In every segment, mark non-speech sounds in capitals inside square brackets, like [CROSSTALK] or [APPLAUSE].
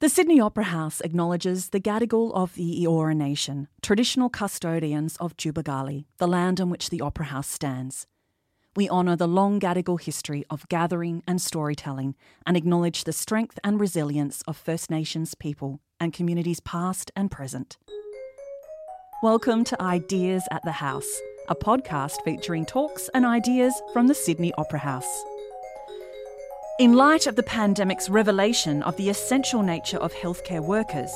The Sydney Opera House acknowledges the Gadigal of the Eora Nation, traditional custodians of Tubowgule, the land on which the Opera House stands. We honour the long Gadigal history of gathering and storytelling and acknowledge the strength and resilience of First Nations people and communities past and present. Welcome to Ideas at the House, a podcast featuring talks and ideas from the Sydney Opera House. In light of the pandemic's revelation of the essential nature of healthcare workers,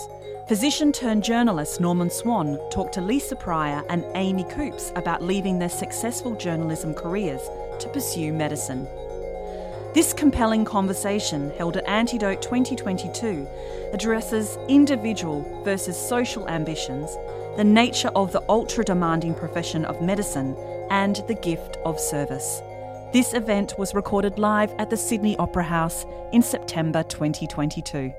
physician turned journalist Norman Swan talked to Lisa Pryor and Amy Coopes about leaving their successful journalism careers to pursue medicine. This compelling conversation, held at Antidote 2022, addresses individual versus social ambitions, the nature of the ultra demanding profession of medicine, and the gift of service. This event was recorded live at the Sydney Opera House in September 2022.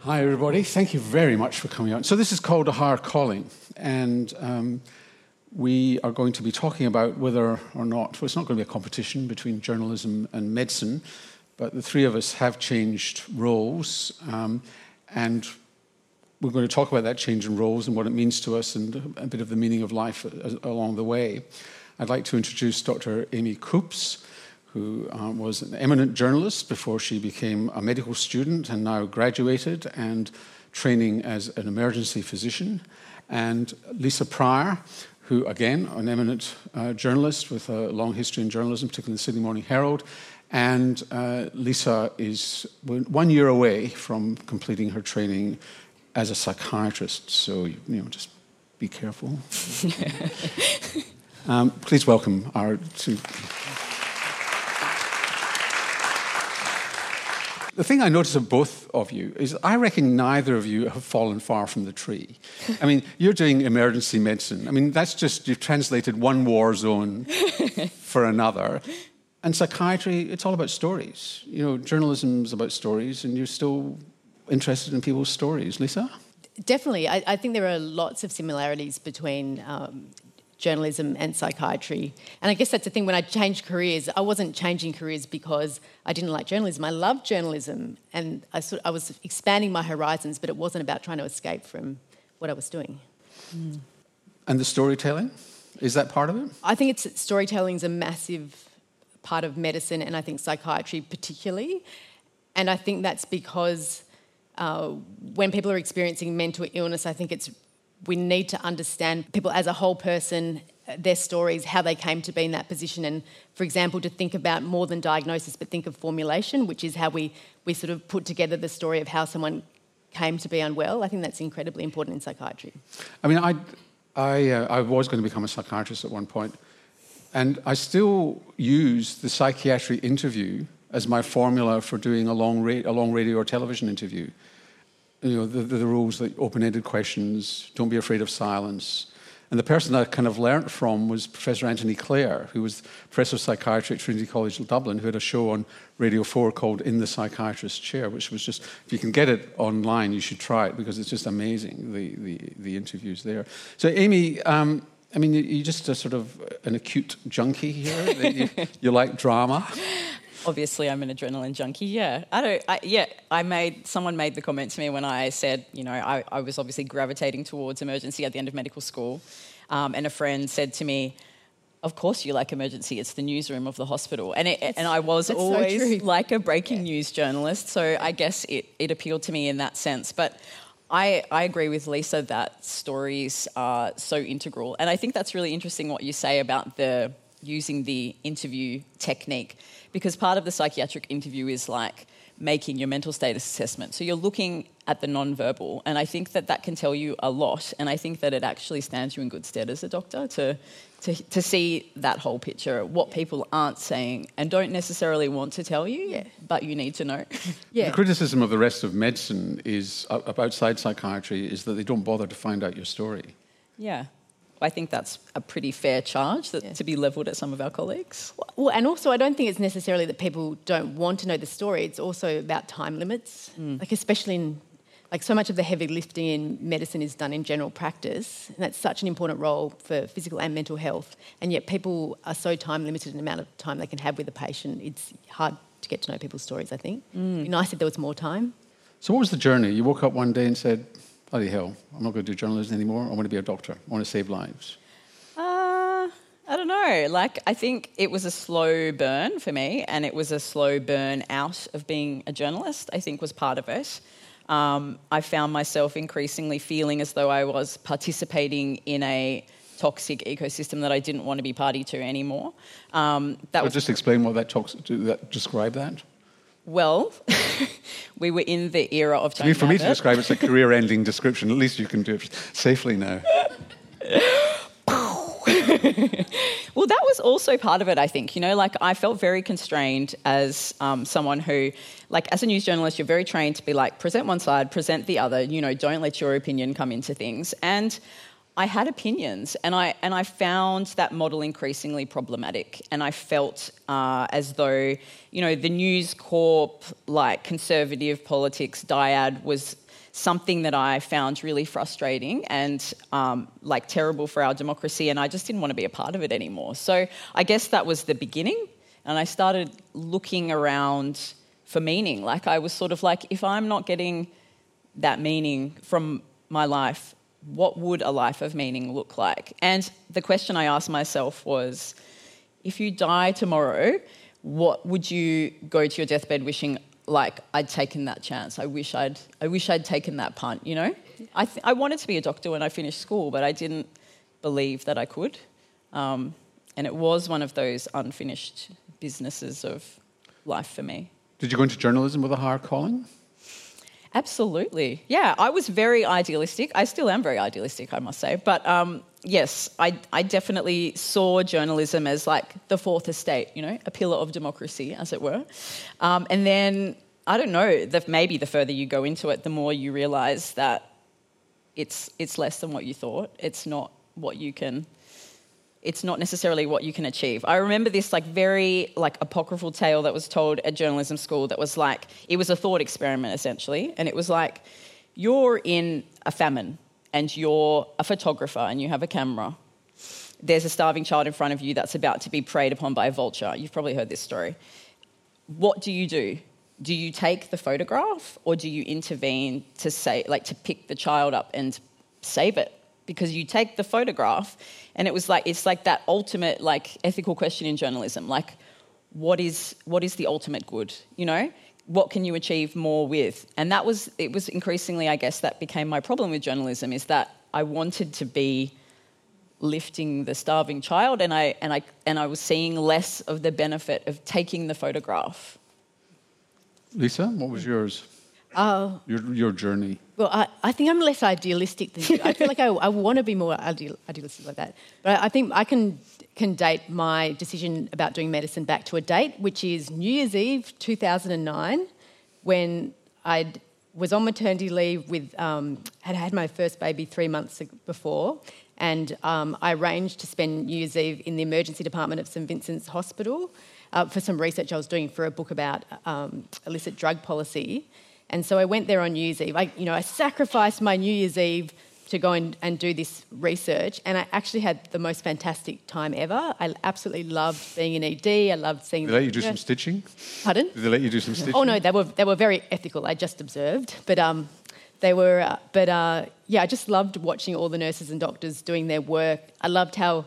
Hi, everybody. Thank you very much for coming out. So, this is called A Higher Calling, and um, we are going to be talking about whether or not, well, it's not going to be a competition between journalism and medicine, but the three of us have changed roles, um, and we're going to talk about that change in roles and what it means to us and a bit of the meaning of life along the way. I'd like to introduce Dr. Amy Coopes, who um, was an eminent journalist before she became a medical student and now graduated and training as an emergency physician, and Lisa Pryor, who, again, an eminent uh, journalist with a long history in journalism, particularly the Sydney Morning Herald. And uh, Lisa is one year away from completing her training as a psychiatrist, so you know, just be careful. [LAUGHS] um, please welcome our two. The thing I notice of both of you is I reckon neither of you have fallen far from the tree. I mean, [LAUGHS] you're doing emergency medicine. I mean, that's just, you've translated one war zone [LAUGHS] for another. And psychiatry, it's all about stories. You know, journalism's about stories, and you're still interested in people's stories. Lisa? Definitely. I, I think there are lots of similarities between um, journalism and psychiatry. And I guess that's the thing when I changed careers, I wasn't changing careers because I didn't like journalism. I loved journalism and I, sort, I was expanding my horizons, but it wasn't about trying to escape from what I was doing. Mm. And the storytelling? Is that part of it? I think it's storytelling is a massive part of medicine and I think psychiatry particularly. And I think that's because uh, when people are experiencing mental illness, I think it's we need to understand people as a whole person, their stories, how they came to be in that position, and for example, to think about more than diagnosis, but think of formulation, which is how we we sort of put together the story of how someone came to be unwell. I think that's incredibly important in psychiatry. I mean, I I, uh, I was going to become a psychiatrist at one point, and I still use the psychiatry interview as my formula for doing a long, ra- a long radio or television interview. You know, the, the, the rules, like open-ended questions, don't be afraid of silence. And the person I kind of learnt from was Professor Anthony Clare, who was Professor of Psychiatry at Trinity College Dublin, who had a show on Radio 4 called In the Psychiatrist's Chair, which was just, if you can get it online, you should try it because it's just amazing, the, the, the interviews there. So, Amy, um, I mean, you're just a sort of an acute junkie here. [LAUGHS] you, you like drama obviously I'm an adrenaline junkie. Yeah, I don't. I, yeah, I made someone made the comment to me when I said, you know, I, I was obviously gravitating towards emergency at the end of medical school, um, and a friend said to me. Of course, you like emergency. It's the newsroom of the hospital, and it, and I was always so like a breaking yeah. news journalist. So I guess it, it appealed to me in that sense. But I, I agree with Lisa that stories are so integral, and I think that's really interesting what you say about the using the interview technique because part of the psychiatric interview is like making your mental status assessment. So you're looking at the non-verbal, and I think that that can tell you a lot. And I think that it actually stands you in good stead as a doctor to to, to see that whole picture, what people aren't saying and don't necessarily want to tell you, yeah. but you need to know. [LAUGHS] yeah. The criticism of the rest of medicine is uh, outside psychiatry is that they don't bother to find out your story. Yeah. I think that's a pretty fair charge that, yeah. to be levelled at some of our colleagues. Well, and also, I don't think it's necessarily that people don't want to know the story. It's also about time limits, mm. like especially in like so much of the heavy lifting in medicine is done in general practice, and that's such an important role for physical and mental health. And yet, people are so time limited in the amount of time they can have with a patient. It's hard to get to know people's stories. I think mm. it'd be nice if there was more time. So, what was the journey? You woke up one day and said, "Bloody hell, I'm not going to do journalism anymore. I want to be a doctor. I want to save lives." Uh, I don't know. Like, I think it was a slow burn for me, and it was a slow burn out of being a journalist. I think was part of it um, I found myself increasingly feeling as though I was participating in a toxic ecosystem that I didn't want to be party to anymore. Um, that so was just explain what that toxic. That, describe that. Well, [LAUGHS] we were in the era of. I mean, for me to describe it's a career-ending description. At least you can do it safely now. [LAUGHS] well, that was also part of it, I think. You know, like I felt very constrained as um, someone who, like, as a news journalist, you're very trained to be like, present one side, present the other, you know, don't let your opinion come into things. And I had opinions, and I and I found that model increasingly problematic. And I felt uh, as though, you know, the News Corp, like conservative politics dyad, was something that I found really frustrating and um, like terrible for our democracy, and I just didn't want to be a part of it anymore. So I guess that was the beginning, and I started looking around for meaning. Like I was sort of like, if I'm not getting that meaning from my life, what would a life of meaning look like? And the question I asked myself was, if you die tomorrow, what would you go to your deathbed wishing like I'd taken that chance. I wish I'd I wish I'd taken that punt. You know, I th- I wanted to be a doctor when I finished school, but I didn't believe that I could. Um, and it was one of those unfinished businesses of life for me. Did you go into journalism with a higher calling? Absolutely. Yeah, I was very idealistic. I still am very idealistic, I must say. But um, yes, I, I definitely saw journalism as like the fourth estate, you know, a pillar of democracy, as it were. Um, and then, I don't know, the, maybe the further you go into it, the more you realize that it's, it's less than what you thought. It's not what you can it's not necessarily what you can achieve. I remember this like very like apocryphal tale that was told at journalism school that was like it was a thought experiment essentially and it was like you're in a famine and you're a photographer and you have a camera. There's a starving child in front of you that's about to be preyed upon by a vulture. You've probably heard this story. What do you do? Do you take the photograph or do you intervene to say like to pick the child up and save it? Because you take the photograph and it was like it's like that ultimate like ethical question in journalism like what is what is the ultimate good you know? What can you achieve more with? And that was it was increasingly i guess that became my problem with journalism is that i wanted to be lifting the starving child and i and i and i was seeing less of the benefit of taking the photograph. Lisa what was yours uh, your, your journey? Well, I, I think I'm less idealistic than you. I feel like I, I want to be more ideal, idealistic like that. But I, I think I can, can date my decision about doing medicine back to a date, which is New Year's Eve 2009, when I was on maternity leave with, um, had had my first baby three months before, and um, I arranged to spend New Year's Eve in the emergency department of St Vincent's Hospital uh, for some research I was doing for a book about um, illicit drug policy. And so I went there on New Year's Eve. I, you know, I sacrificed my New Year's Eve to go and, and do this research, and I actually had the most fantastic time ever. I absolutely loved being in ED. I loved seeing. Did they let you do some stitching? Pardon? Did they let you do some stitching? Oh no, they were they were very ethical. I just observed, but um, they were. Uh, but uh, yeah, I just loved watching all the nurses and doctors doing their work. I loved how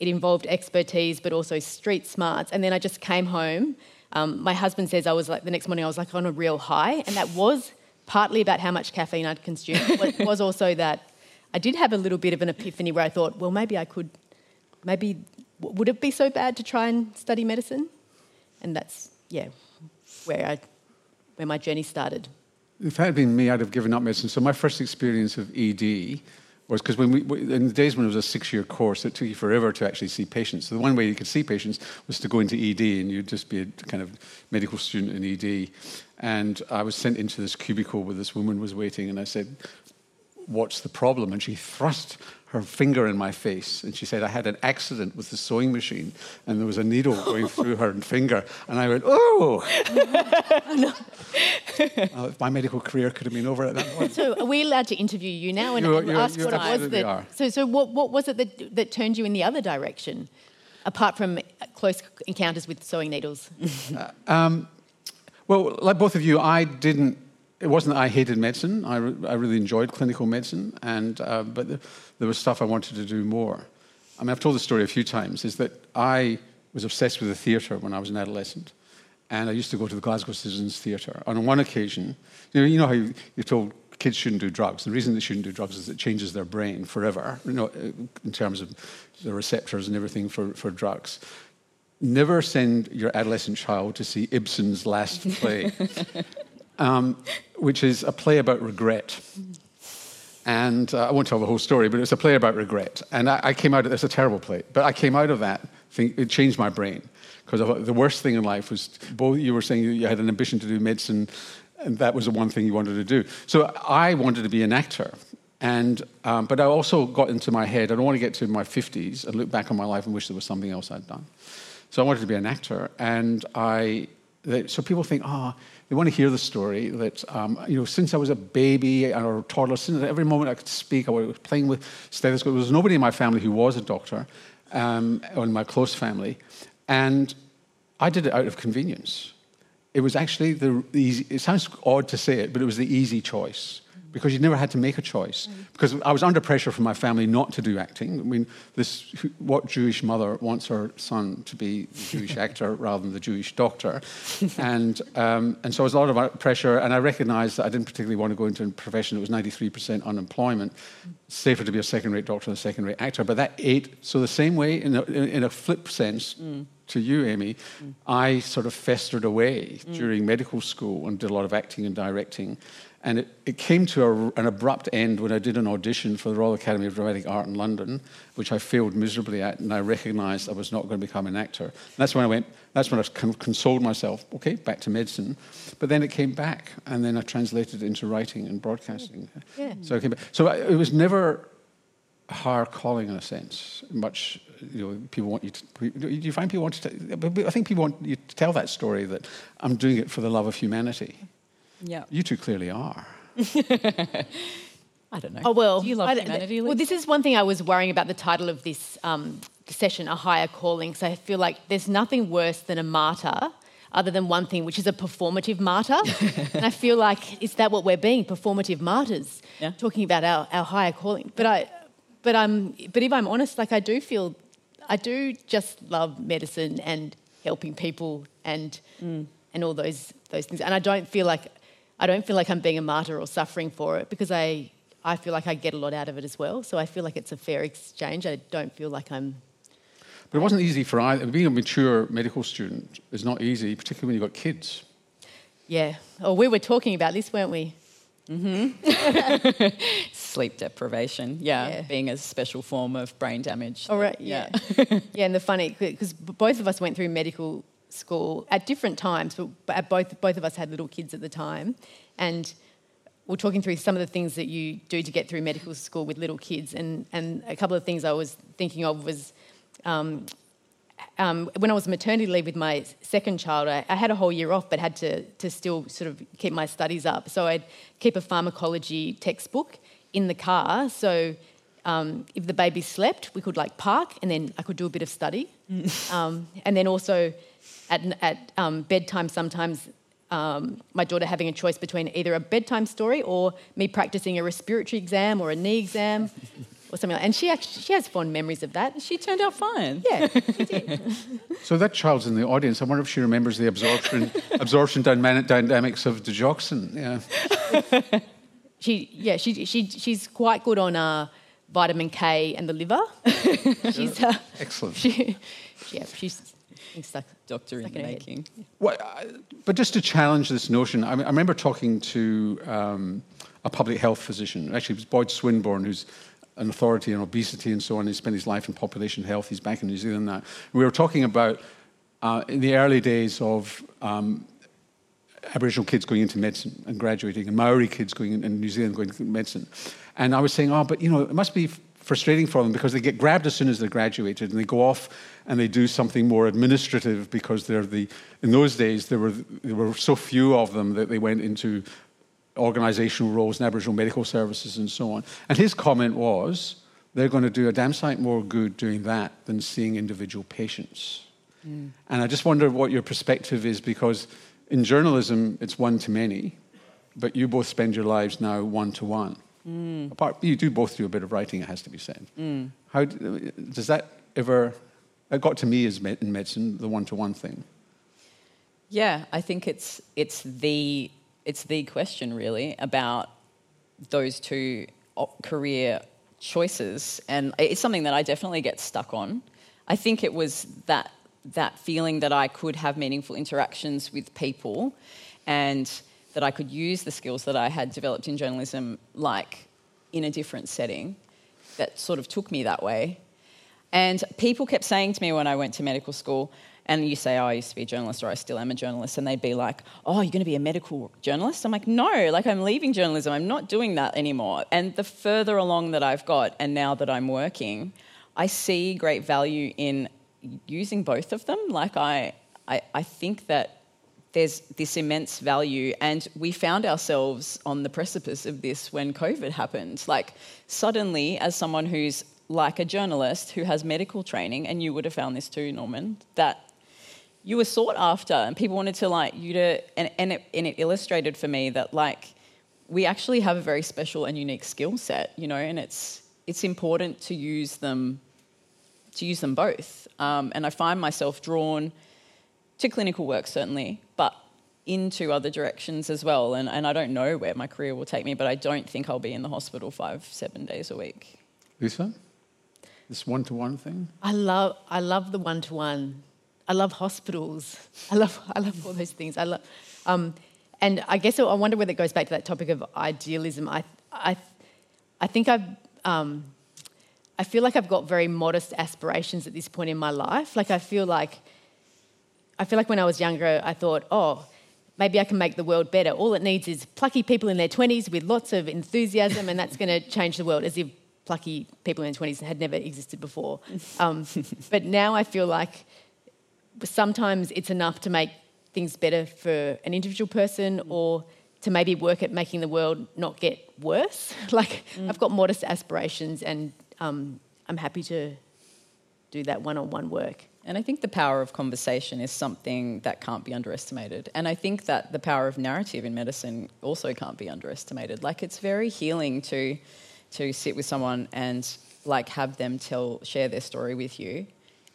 it involved expertise, but also street smarts. And then I just came home um, my husband says I was like the next morning I was like on a real high, and that was partly about how much caffeine I'd consumed. It [LAUGHS] was also that I did have a little bit of an epiphany where I thought, well, maybe I could, maybe would it be so bad to try and study medicine? And that's yeah, where I where my journey started. If it had been me, I'd have given up medicine. So my first experience of ED was because when we, in the days when it was a six-year course, it took you forever to actually see patients. So the one way you could see patients was to go into ED, and you'd just be a kind of medical student in ED. And I was sent into this cubicle where this woman was waiting, and I said, What's the problem? And she thrust her finger in my face and she said, I had an accident with the sewing machine and there was a needle going [LAUGHS] through her finger. And I went, Oh! [LAUGHS] uh, my medical career could have been over at that point. So, are we allowed to interview you now and, You- and you- ask you what it was absolutely that? are. So, so what, what was it that, that turned you in the other direction, apart from close encounters with sewing needles? [LAUGHS] Well, like both of you, I didn't. It wasn't that I hated medicine. I, re- I really enjoyed clinical medicine, and uh, but the, there was stuff I wanted to do more. I mean, I've told the story a few times. Is that I was obsessed with the theatre when I was an adolescent, and I used to go to the Glasgow Citizens Theatre. On one occasion, you know, you know how you, you're told kids shouldn't do drugs. The reason they shouldn't do drugs is it changes their brain forever. You know, in terms of the receptors and everything for, for drugs never send your adolescent child to see Ibsen's last play, [LAUGHS] um, which is a play about regret. And uh, I won't tell the whole story, but it's a play about regret. And I, I came out of it's a terrible play, but I came out of that. Think, it changed my brain because the worst thing in life was both you were saying you had an ambition to do medicine, and that was the one thing you wanted to do. So I wanted to be an actor. And, um, but I also got into my head, I don't want to get to my 50s and look back on my life and wish there was something else I'd done. So I wanted to be an actor, and I. They, so people think, ah, oh, they want to hear the story that um, you know. Since I was a baby or a toddler, since every moment I could speak, I was playing with stethoscope. There was nobody in my family who was a doctor, um, or in my close family, and I did it out of convenience. It was actually the easy. It sounds odd to say it, but it was the easy choice because you'd never had to make a choice. Because I was under pressure from my family not to do acting. I mean, this, what Jewish mother wants her son to be the Jewish actor [LAUGHS] rather than the Jewish doctor? [LAUGHS] and, um, and so it was a lot of pressure, and I recognized that I didn't particularly want to go into a profession that was 93% unemployment. Safer to be a second-rate doctor than a second-rate actor. But that ate, so the same way, in a, in a flip sense, mm to you, Amy, mm. I sort of festered away mm. during medical school and did a lot of acting and directing. And it, it came to a, an abrupt end when I did an audition for the Royal Academy of Dramatic Art in London, which I failed miserably at, and I recognized I was not going to become an actor. And that's when I went, that's when I consoled myself, okay, back to medicine. But then it came back, and then I translated it into writing and broadcasting. Hmm. Yeah. So, I came back. so it was never a higher calling in a sense, much you know, people want you to. Do you find people want to? I think people want you to tell that story that I'm doing it for the love of humanity. Yeah. You two clearly are. [LAUGHS] I don't know. Oh well, Do you love I, humanity? Well, this is one thing I was worrying about the title of this um, session, a higher calling. So I feel like there's nothing worse than a martyr. Other than one thing, which is a performative martyr. [LAUGHS] and I feel like, is that what we're being? Performative martyrs. Yeah. Talking about our, our higher calling. But I but I'm but if I'm honest, like I do feel I do just love medicine and helping people and mm. and all those those things. And I don't feel like I don't feel like I'm being a martyr or suffering for it because I I feel like I get a lot out of it as well. So I feel like it's a fair exchange. I don't feel like I'm. But it wasn't easy for either. Being a mature medical student is not easy, particularly when you've got kids. Yeah. Oh, we were talking about this, weren't we? Mm-hmm. [LAUGHS] Sleep deprivation, yeah, Yeah. being a special form of brain damage. All right. Yeah. yeah, [LAUGHS] and the funny because both of us went through medical school at different times, but at both both of us had little kids at the time, and we're talking through some of the things that you do to get through medical school with little kids, and and a couple of things I was thinking of was. Um, um, when I was maternity leave with my second child, I, I had a whole year off, but had to, to still sort of keep my studies up. So I'd keep a pharmacology textbook in the car. So um, if the baby slept, we could like park, and then I could do a bit of study. um, and then also at, at um, bedtime, sometimes um, my daughter having a choice between either a bedtime story or me practicing a respiratory exam or a knee exam [LAUGHS] or something like And she actually she has fond memories of that. She turned out fine. Yeah, she [LAUGHS] did. So that child's in the audience. I wonder if she remembers the absorption [LAUGHS] absorption dyna- dynamics of digoxin. Yeah. she yeah she, she she's quite good on uh, vitamin K and the liver. she's uh, Excellent. she, yeah she's stuck. Doctor in the in making. Well, I- but just to challenge this notion, I, mean, I remember talking to um, a public health physician. Actually, it was Boyd Swinburn, who's an authority on obesity and so on. He spent his life in population health. He's back in New Zealand now. We were talking about uh, in the early days of um, Aboriginal kids going into medicine and graduating, and Maori kids going in, in New Zealand going into medicine. And I was saying, oh, but you know, it must be frustrating for them because they get grabbed as soon as they're graduated and they go off and they do something more administrative because they're the in those days there were there were so few of them that they went into organizational roles in Aboriginal medical services and so on. And his comment was they're going to do a damn sight more good doing that than seeing individual patients. Mm. And I just wonder what your perspective is because in journalism it's one to many, but you both spend your lives now one to one. Mm. Apart, you do both do a bit of writing, it has to be said. Mm. How does that ever? It got to me as in medicine, the one-to-one thing. Yeah, I think it's it's the it's the question really about those two career choices, and it's something that I definitely get stuck on. I think it was that that feeling that I could have meaningful interactions with people, and that I could use the skills that I had developed in journalism, like in a different setting, that sort of took me that way. And people kept saying to me when I went to medical school, and you say, Oh, I used to be a journalist or I still am a journalist, and they'd be like, Oh, you're going to be a medical journalist? I'm like, No, like I'm leaving journalism. I'm not doing that anymore. And the further along that I've got, and now that I'm working, I see great value in using both of them. Like, I, I, I think that there's this immense value. And we found ourselves on the precipice of this when COVID happened. Like, suddenly, as someone who's like a journalist who has medical training, and you would have found this too, Norman, that you were sought after and people wanted to like you to, and, and, it, and it illustrated for me that like we actually have a very special and unique skill set, you know, and it's, it's important to use them, to use them both. Um, and I find myself drawn to clinical work certainly, but into other directions as well. And, and I don't know where my career will take me, but I don't think I'll be in the hospital five, seven days a week. Lisa, this one-to-one thing. I love, I love the one-to-one. I love hospitals. [LAUGHS] I love, I love all those things. I love, um, and I guess I wonder whether it goes back to that topic of idealism. I, I, I think I've. Um, I feel like I've got very modest aspirations at this point in my life. Like I feel like I feel like when I was younger, I thought, oh, maybe I can make the world better. All it needs is plucky people in their 20s with lots of enthusiasm, and that's going to change the world, as if plucky people in their 20s had never existed before. Um, [LAUGHS] but now I feel like sometimes it's enough to make things better for an individual person or to maybe work at making the world not get worse. [LAUGHS] like, mm. I've got modest aspirations, and um, I'm happy to do that one on one work. And I think the power of conversation is something that can't be underestimated. And I think that the power of narrative in medicine also can't be underestimated. Like it's very healing to to sit with someone and like have them tell share their story with you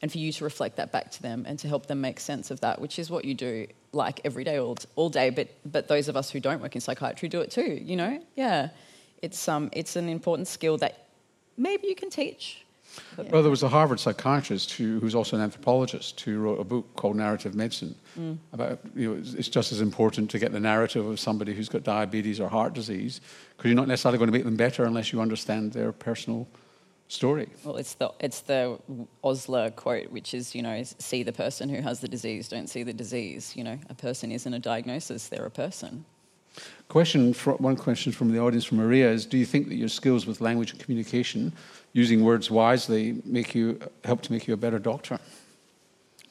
and for you to reflect that back to them and to help them make sense of that, which is what you do like every day all, all day, but but those of us who don't work in psychiatry do it too, you know? Yeah. It's um it's an important skill that maybe you can teach well, there was a Harvard psychiatrist who, who's also an anthropologist who wrote a book called Narrative Medicine. Mm. About you know, it's just as important to get the narrative of somebody who's got diabetes or heart disease because you're not necessarily going to make them better unless you understand their personal story. Well, it's the it's the Osler quote, which is you know, see the person who has the disease, don't see the disease. You know, a person isn't a diagnosis; they're a person. Question one question from the audience from Maria is: Do you think that your skills with language and communication using words wisely make you help to make you a better doctor?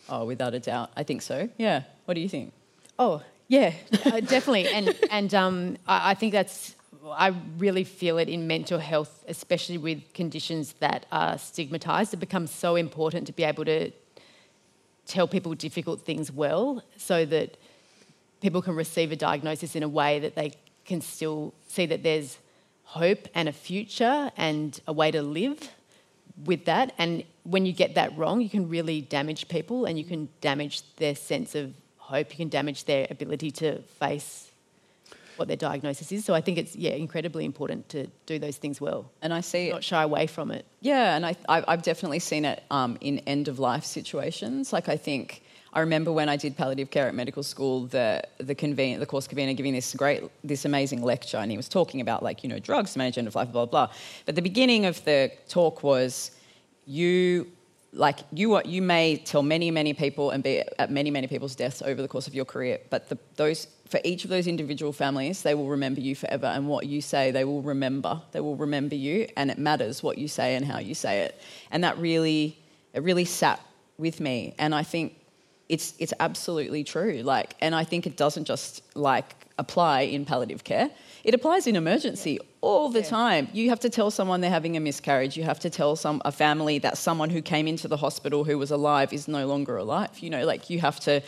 Oh, without a doubt, I think so. Yeah. What do you think? Oh, yeah, uh, definitely. And and um, I, I, think that's I really feel it in mental health, especially with conditions that are stigmatized. It becomes so important to be able to tell people difficult things well, so that people can receive a diagnosis in a way that they can still see that there's hope and a future and a way to live with that. And when you get that wrong, you can really damage people and you can damage their sense of hope. You can damage their ability to face what their diagnosis is. So I think it's yeah incredibly important to do those things well. And I see not shy away from it. Yeah, and I, I've definitely seen it um, in end of life situations. Like I think I remember when I did palliative care at medical school, the the, conven- the course convener giving this great, this amazing lecture, and he was talking about like you know drugs to manage end of life, blah blah blah. But the beginning of the talk was, you like you are, you may tell many many people and be at many many people's deaths over the course of your career but the, those for each of those individual families they will remember you forever and what you say they will remember they will remember you and it matters what you say and how you say it and that really it really sat with me and i think it's it's absolutely true like and i think it doesn't just like apply in palliative care it applies in emergency all the time. You have to tell someone they're having a miscarriage. You have to tell some a family that someone who came into the hospital who was alive is no longer alive. You know, like you have to.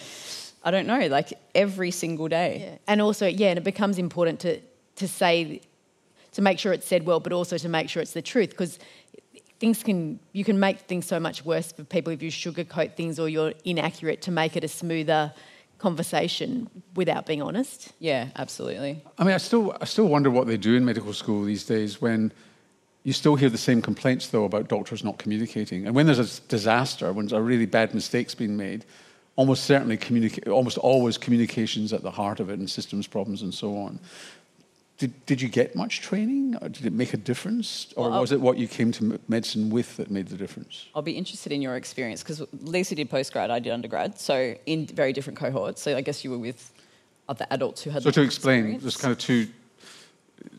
I don't know, like every single day. Yeah. And also, yeah, and it becomes important to to say, to make sure it's said well, but also to make sure it's the truth because things can you can make things so much worse for people if you sugarcoat things or you're inaccurate to make it a smoother conversation without being honest. Yeah, absolutely. I mean, I still, I still wonder what they do in medical school these days when you still hear the same complaints, though, about doctors not communicating. And when there's a disaster, when a really bad mistake's been made, almost certainly, communica- almost always communication's at the heart of it and systems problems and so on. Did, did you get much training? Or did it make a difference? Or well, was it what you came to medicine with that made the difference? I'll be interested in your experience because Lisa did postgrad, I did undergrad, so in very different cohorts. So I guess you were with other adults who had. So to explain, there's kind of two.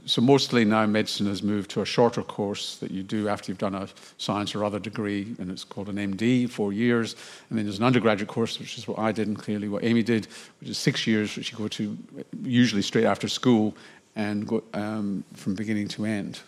So mostly now medicine has moved to a shorter course that you do after you've done a science or other degree, and it's called an MD, four years. And then there's an undergraduate course, which is what I did and clearly what Amy did, which is six years, which you go to uh, usually straight after school and go, um, from beginning to end?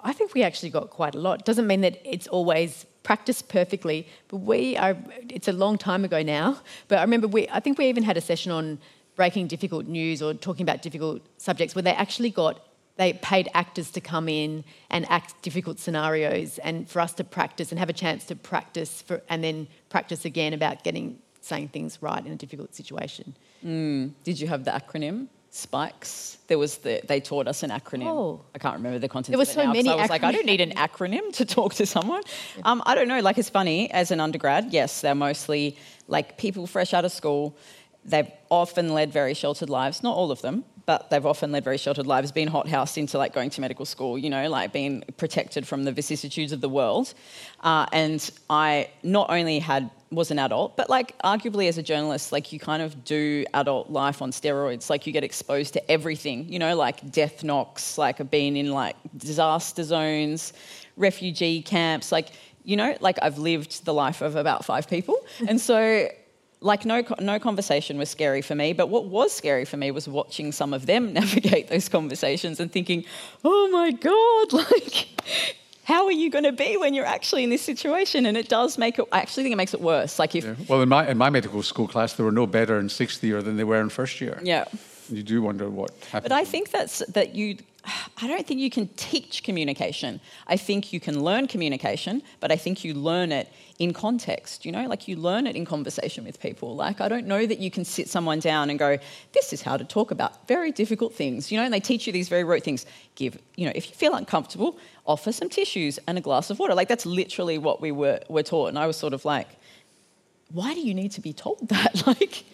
I think we actually got quite a lot. Doesn't mean that it's always practiced perfectly, but we are. It's a long time ago now, but I remember we. I think we even had a session on breaking difficult news or talking about difficult subjects where they actually got they paid actors to come in and act difficult scenarios and for us to practice and have a chance to practice for, and then practice again about getting saying things right in a difficult situation. Mm. Did you have the acronym? Spikes. There was the they taught us an acronym. Oh. I can't remember the content. There were so now, many. I was like, I don't need an acronym to talk to someone. Um, I don't know. Like it's funny as an undergrad. Yes, they're mostly like people fresh out of school. They've often led very sheltered lives. Not all of them, but they've often led very sheltered lives. Being hothoused into like going to medical school. You know, like being protected from the vicissitudes of the world. Uh, and I not only had was an adult, but like arguably as a journalist, like you kind of do adult life on steroids. Like you get exposed to everything, you know, like death knocks, like I've been in like disaster zones, refugee camps, like, you know, like I've lived the life of about five people. [LAUGHS] and so like no no conversation was scary for me but what was scary for me was watching some of them [LAUGHS] navigate those conversations and thinking oh my god [LAUGHS] like how are you going to be when you're actually in this situation? And it does make it, I actually think it makes it worse. Like if. Yeah. Well, in my, in my medical school class, there were no better in sixth year than they were in first year. Yeah. You do wonder what happened. But I think that's, that you, I don't think you can teach communication. I think you can learn communication, but I think you learn it in context, you know, like you learn it in conversation with people. Like, I don't know that you can sit someone down and go, this is how to talk about very difficult things, you know, and they teach you these very rote things. Give, you know, if you feel uncomfortable, offer some tissues and a glass of water. Like, that's literally what we were, were taught. And I was sort of like, why do you need to be told that? [LAUGHS] like,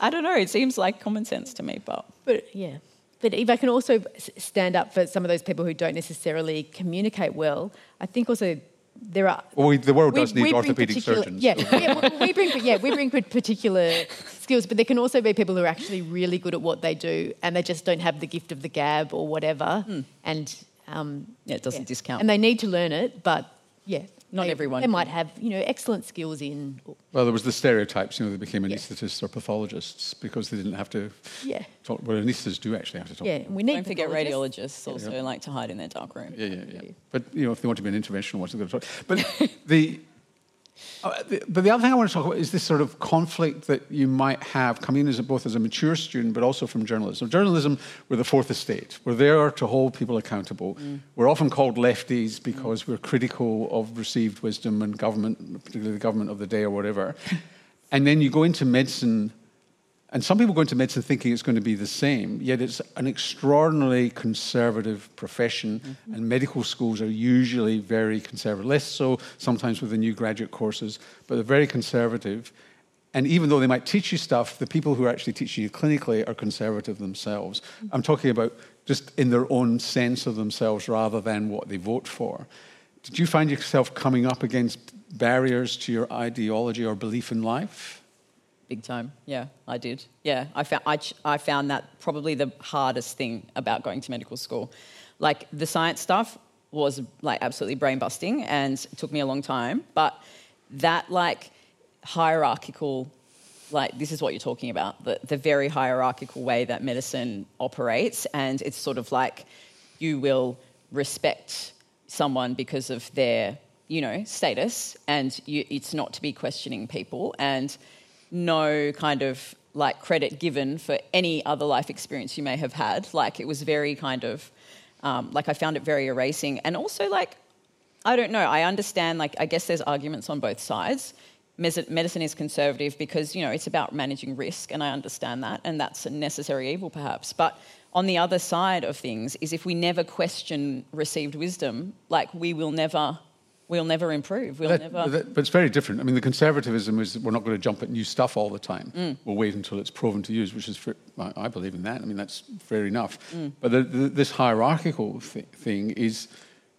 I don't know. It seems like common sense to me, but. But yeah. But if I can also stand up for some of those people who don't necessarily communicate well, I think also there are. Well, we, the world does we, need we orthopedic surgeons. Yeah, yeah [LAUGHS] we bring yeah we bring particular skills, but there can also be people who are actually really good at what they do, and they just don't have the gift of the gab or whatever, mm. and um, yeah, it doesn't yeah. discount. And they need to learn it, but yeah, not they, everyone. They might have, you know, excellent skills in. Well, there was the stereotypes. You know, they became anaesthetists or pathologists because they didn't have to. Yeah. Talk, well, anaesthetists do actually have to talk. Yeah, we need. Don't forget radiologists also yeah. like to hide in their dark room. Yeah, yeah, yeah. But you know, if they want to be an interventional one, they've got to talk. But [LAUGHS] the but the other thing I want to talk about is this sort of conflict that you might have coming in as both as a mature student, but also from journalism. Journalism, we're the fourth estate. We're there to hold people accountable. Mm. We're often called lefties because mm. we're critical of received wisdom and government, particularly the government of the day or whatever. [LAUGHS] and then you go into medicine and some people go into medicine thinking it's going to be the same, yet it's an extraordinarily conservative profession, mm-hmm. and medical schools are usually very conservative. Less so sometimes with the new graduate courses, but they're very conservative. And even though they might teach you stuff, the people who are actually teaching you clinically are conservative themselves. Mm-hmm. I'm talking about just in their own sense of themselves rather than what they vote for. did you find yourself coming up against barriers to your ideology or belief in life? Big time. Yeah, I did. Yeah, I found, I, I found that probably the hardest thing about going to medical school. Like the science stuff was like absolutely brain busting and took me a long time. But that like hierarchical, like this is what you're talking about, the, the very hierarchical way that medicine operates. And it's sort of like you will respect someone because of their, you know, status and you, it's not to be questioning people. And no kind of like credit given for any other life experience you may have had. Like it was very kind of um, like I found it very erasing, and also like I don't know. I understand. Like I guess there's arguments on both sides. Medicine is conservative because you know it's about managing risk, and I understand that, and that's a necessary evil perhaps. But on the other side of things is if we never question received wisdom, like we will never we'll never improve. We'll that, never. That, but it's very different. I mean, the conservatism is we're not going to jump at new stuff all the time. Mm. We'll wait until it's proven to use, which is, for, I believe in that. I mean, that's fair enough. Mm. But the, the, this hierarchical th- thing is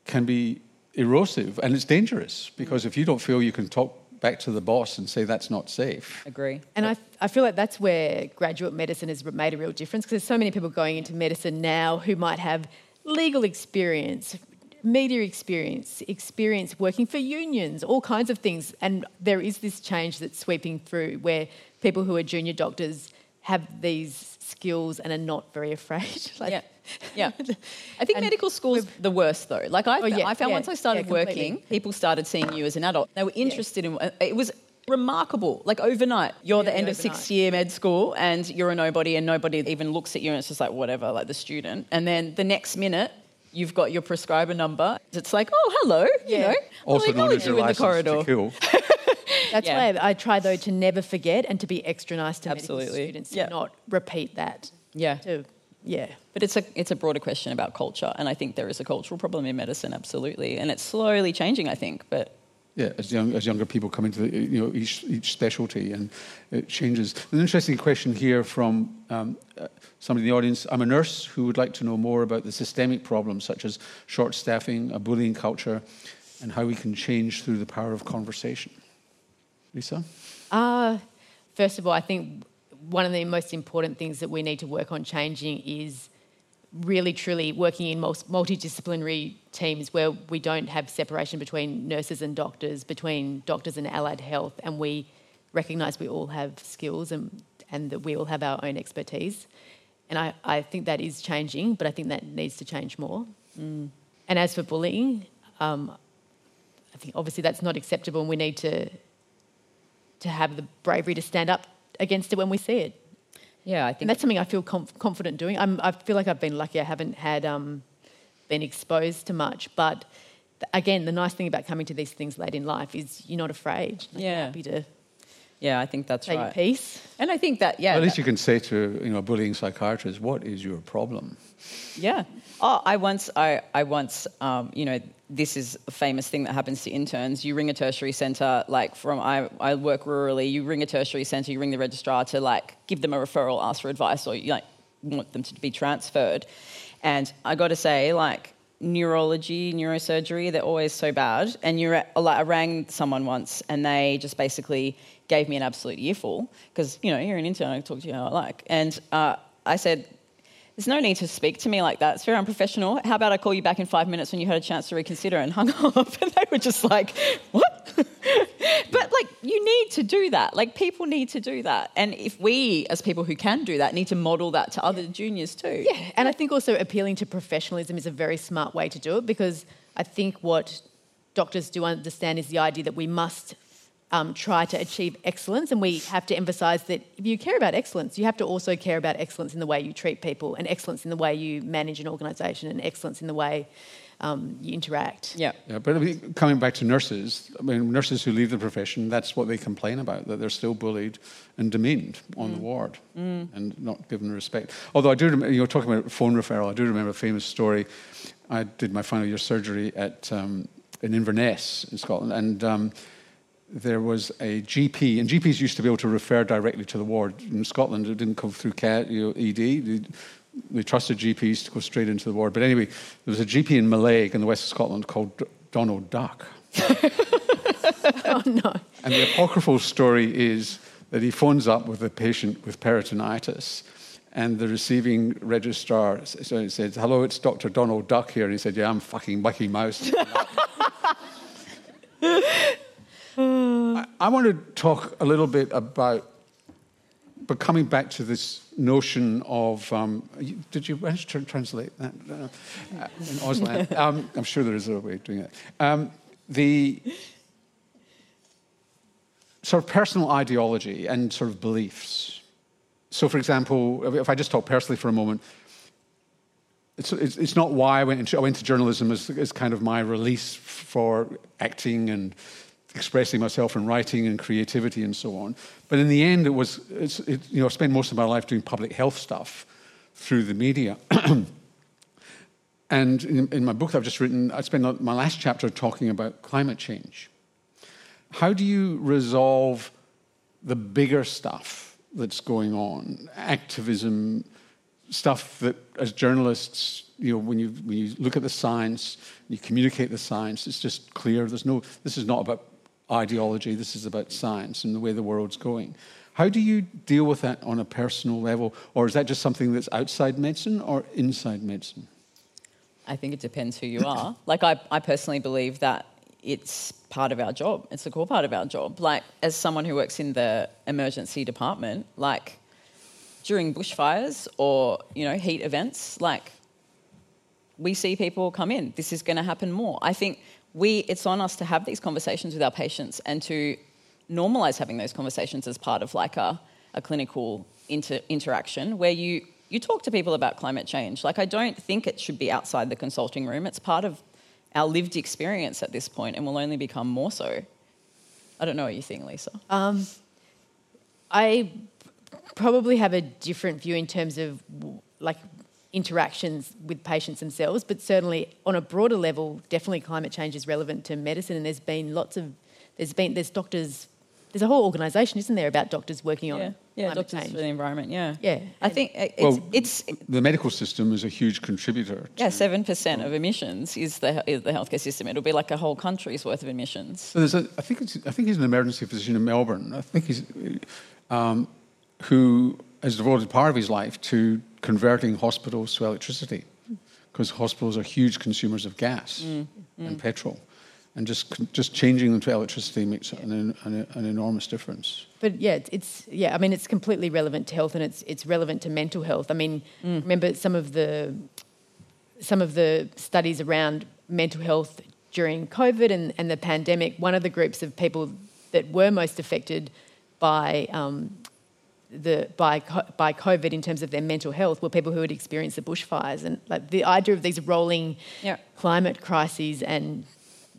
can be erosive and it's dangerous because mm. if you don't feel you can talk back to the boss and say that's not safe. Agree. And I, I feel like that's where graduate medicine has made a real difference because there's so many people going into medicine now who might have legal experience, media experience, experience working for unions, all kinds of things. And there is this change that's sweeping through where people who are junior doctors have these skills and are not very [LAUGHS] afraid. [LAUGHS] like, yeah. Yeah. I think [LAUGHS] medical school's the worst though. Like I, oh, yeah, I found yeah, once I started yeah, working, people started seeing you as an adult. They were interested in uh, it was remarkable. Like overnight, you're the end of sixth year med school and you're a nobody and nobody even looks at you and it's just like whatever, like the student. And then the next minute you've got your prescriber number. It's like, oh, hello, yeah. you know. Also known oh, as your license to kill. [LAUGHS] That's yeah. why I try, though, to never forget and to be extra nice to Absolutely. medical students, to not repeat that. Yeah. To, yeah. But it's a, it's a broader question about culture, and I think there is a cultural problem in medicine, absolutely. And it's slowly changing, I think, but yeah, as, young, as younger people come into the, you know, each, each specialty and it changes. An interesting question here from um, uh, somebody in the audience. I'm a nurse who would like to know more about the systemic problems such as short staffing, a bullying culture, and how we can change through the power of conversation. Lisa? Uh, first of all, I think one of the most important things that we need to work on changing is really truly working in multidisciplinary teams where we don't have separation between nurses and doctors, between doctors and allied health, and we recognise we all have skills and, and that we all have our own expertise. And I, I think that is changing, but I think that needs to change more. Mm. And as for bullying, um, I think obviously that's not acceptable, and we need to to have the bravery to stand up against it when we see it. Yeah, I think and that's something I feel conf- confident doing. I'm, i feel like I've been lucky. I haven't had um, been exposed to much, but th- again, the nice thing about coming to these things late in life is you're not afraid. Like yeah, happy to. Yeah, I think that's say right. Your piece, and I think that yeah. Well, at least you can say to you know a bullying psychiatrist, "What is your problem?" Yeah. Oh, I once, I, I once, um, you know, this is a famous thing that happens to interns. You ring a tertiary centre, like from I, I work rurally. You ring a tertiary centre, you ring the registrar to like give them a referral, ask for advice, or you like want them to be transferred. And I got to say, like neurology, neurosurgery, they're always so bad. And you, like, I rang someone once, and they just basically gave me an absolute earful because you know you're an intern. I talk to you how I like, and uh, I said there's no need to speak to me like that. It's very unprofessional. How about I call you back in five minutes when you had a chance to reconsider and hung [LAUGHS] up? And they were just like, what? [LAUGHS] but like, you need to do that. Like, people need to do that. And if we, as people who can do that, need to model that to other juniors too. Yeah. And I think also appealing to professionalism is a very smart way to do it because I think what doctors do understand is the idea that we must um, try to achieve excellence. And we have to emphasise that if you care about excellence, you have to also care about excellence in the way you treat people, and excellence in the way you manage an organisation, and excellence in the way um, you interact. Yeah. Yeah, but coming back to nurses, I mean, nurses who leave the profession, that's what they complain about, that they're still bullied and demeaned on mm. the ward mm. and not given respect. Although I do remember, you know, talking about phone referral, I do remember a famous story. I did my final year surgery at um, in Inverness in Scotland, and um, there was a GP, and GPs used to be able to refer directly to the ward. In Scotland, it didn't come through CAT, you know, ED. They, trusted GPs to go straight into the ward. But anyway, there was a GP in Mallaig in the west of Scotland called Donald Duck. [LAUGHS] oh, no. And the apocryphal story is that he phones up with a patient with peritonitis, and the receiving registrar says, Hello, it's Dr. Donald Duck here. And he said, Yeah, I'm fucking Mickey Mouse. [LAUGHS] I, I want to talk a little bit about, but coming back to this notion of, um, did you manage to translate that uh, in Auslan? [LAUGHS] um, I'm sure there is a way of doing it. Um, the sort of personal ideology and sort of beliefs. So, for example, if I just talk personally for a moment, it's, it's, it's not why I went into, I went into journalism as, as kind of my release for acting and expressing myself in writing and creativity and so on. But in the end, it was, it, you know, I spent most of my life doing public health stuff through the media. [CLEARS THROAT] and in, in, my book that I've just written, I spent my last chapter talking about climate change. How do you resolve the bigger stuff that's going on, activism, stuff that as journalists, you know, when you, when you look at the science, you communicate the science, it's just clear. There's no, this is not about ideology, this is about science and the way the world's going. How do you deal with that on a personal level? Or is that just something that's outside medicine or inside medicine? I think it depends who you are. [LAUGHS] like, I, I personally believe that it's part of our job. It's a core part of our job. Like, as someone who works in the emergency department, like, during bushfires or, you know, heat events, like, we see people come in. This is going to happen more. I think we, it's on us to have these conversations with our patients and to normalize having those conversations as part of like a, a clinical inter, interaction where you, you talk to people about climate change. Like, I don't think it should be outside the consulting room. It's part of our lived experience at this point and will only become more so. I don't know what you think, Lisa. Um, I probably have a different view in terms of like interactions with patients themselves, but certainly on a broader level, definitely climate change is relevant to medicine. And there's been lots of, there's been, there's doctors, there's a whole organisation, isn't there, about doctors working on yeah, yeah, doctors change. for the environment. Yeah, yeah. I think it's, well, it's the medical system is a huge contributor. yeah, seven percent of emissions is the is the healthcare system. It'll be like a whole country's worth of emissions. So there's a, I think it's, I think he's an emergency physician in Melbourne. I think he's um, who has devoted part of his life to converting hospitals to electricity because hospitals are huge consumers of gas mm, mm. and petrol. And just just changing them to electricity makes an, an, an enormous difference. But yeah, it's, it's, yeah. I mean, it's completely relevant to health, and it's it's relevant to mental health. I mean, mm. remember some of the some of the studies around mental health during COVID and, and the pandemic. One of the groups of people that were most affected by um, the, by, by COVID in terms of their mental health were people who had experienced the bushfires. And like the idea of these rolling climate crises and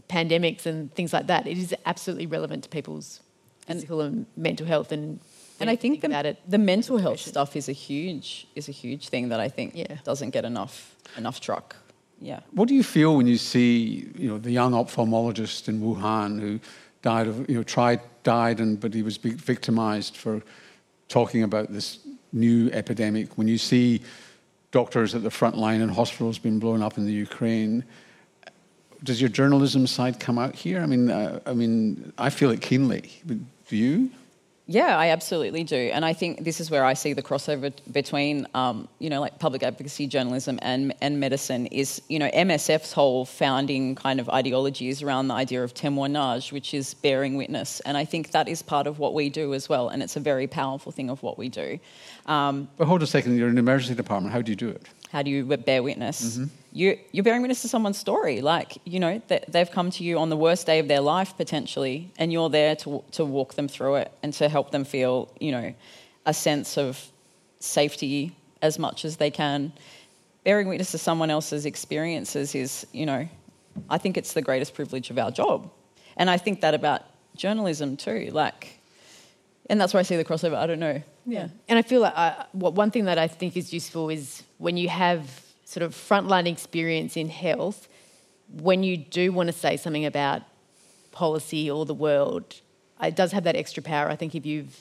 pandemics and things like that, it is absolutely relevant to people's physical and mental health and and I think, think the, the mental health stuff is a huge is a huge thing that I think yeah. doesn't get enough enough truck. Yeah. What do you feel when you see you know the young ophthalmologist in Wuhan who died of you know tried died and but he was victimized for talking about this new epidemic, when you see doctors at the front line and hospitals being blown up in the Ukraine, does your journalism side come out here? I mean, uh, I mean, I feel it keenly. Do you? Yeah, I absolutely do, and I think this is where I see the crossover between, um, you know, like public advocacy journalism and and medicine. Is you know MSF's whole founding kind of ideology is around the idea of témoignage, which is bearing witness, and I think that is part of what we do as well, and it's a very powerful thing of what we do. Um, but hold a second, you're in the emergency department. How do you do it? How do you bear witness? Mm-hmm. You, you're bearing witness to someone's story. Like, you know, they've come to you on the worst day of their life potentially, and you're there to, to walk them through it and to help them feel, you know, a sense of safety as much as they can. Bearing witness to someone else's experiences is, you know, I think it's the greatest privilege of our job. And I think that about journalism too. Like, and that's where I see the crossover. I don't know. Yeah. And I feel like I, uh, what, one thing that I think is useful is when you have sort of frontline experience in health, when you do want to say something about policy or the world, it does have that extra power. I think if you've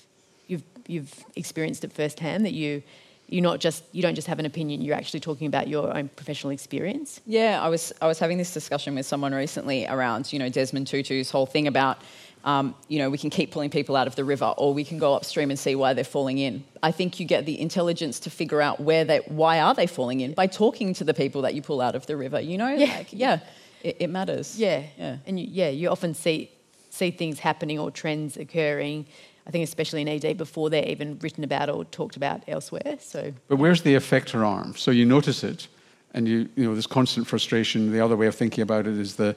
you've you've experienced it firsthand, that you you're not just you don't just have an opinion. You're actually talking about your own professional experience. Yeah, I was I was having this discussion with someone recently around you know Desmond Tutu's whole thing about um, you know we can keep pulling people out of the river or we can go upstream and see why they're falling in. I think you get the intelligence to figure out where they why are they falling in by talking to the people that you pull out of the river. You know, Yeah. like yeah, it, it matters. Yeah, yeah. and you, yeah, you often see see things happening or trends occurring. I think especially in ED before they're even written about or talked about elsewhere. So But where's the effector arm? So you notice it, and you, you know, there's constant frustration. The other way of thinking about it is the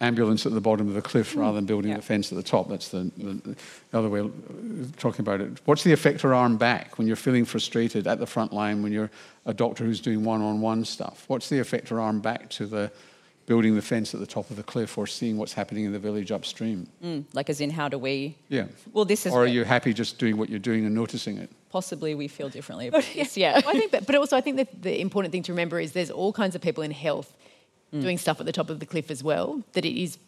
ambulance at the bottom of the cliff rather than building Yeah. the fence at the top. That's the, the, the other way of talking about it. What's the effector arm back when you're feeling frustrated at the front line, when you're a doctor who's doing one on one stuff? What's the effector arm back to the building the fence at the top of the cliff or seeing what's happening in the village upstream? Mm, like as in how do we? Yeah. Well, this is Or are you happy just doing what you're doing and noticing it? possibly we feel differently [LAUGHS] about this. Yeah. I think, but, but also I think [LAUGHS] that the important thing to remember is there's all kinds of people in health Mm. doing stuff at the top of the cliff as well. That it is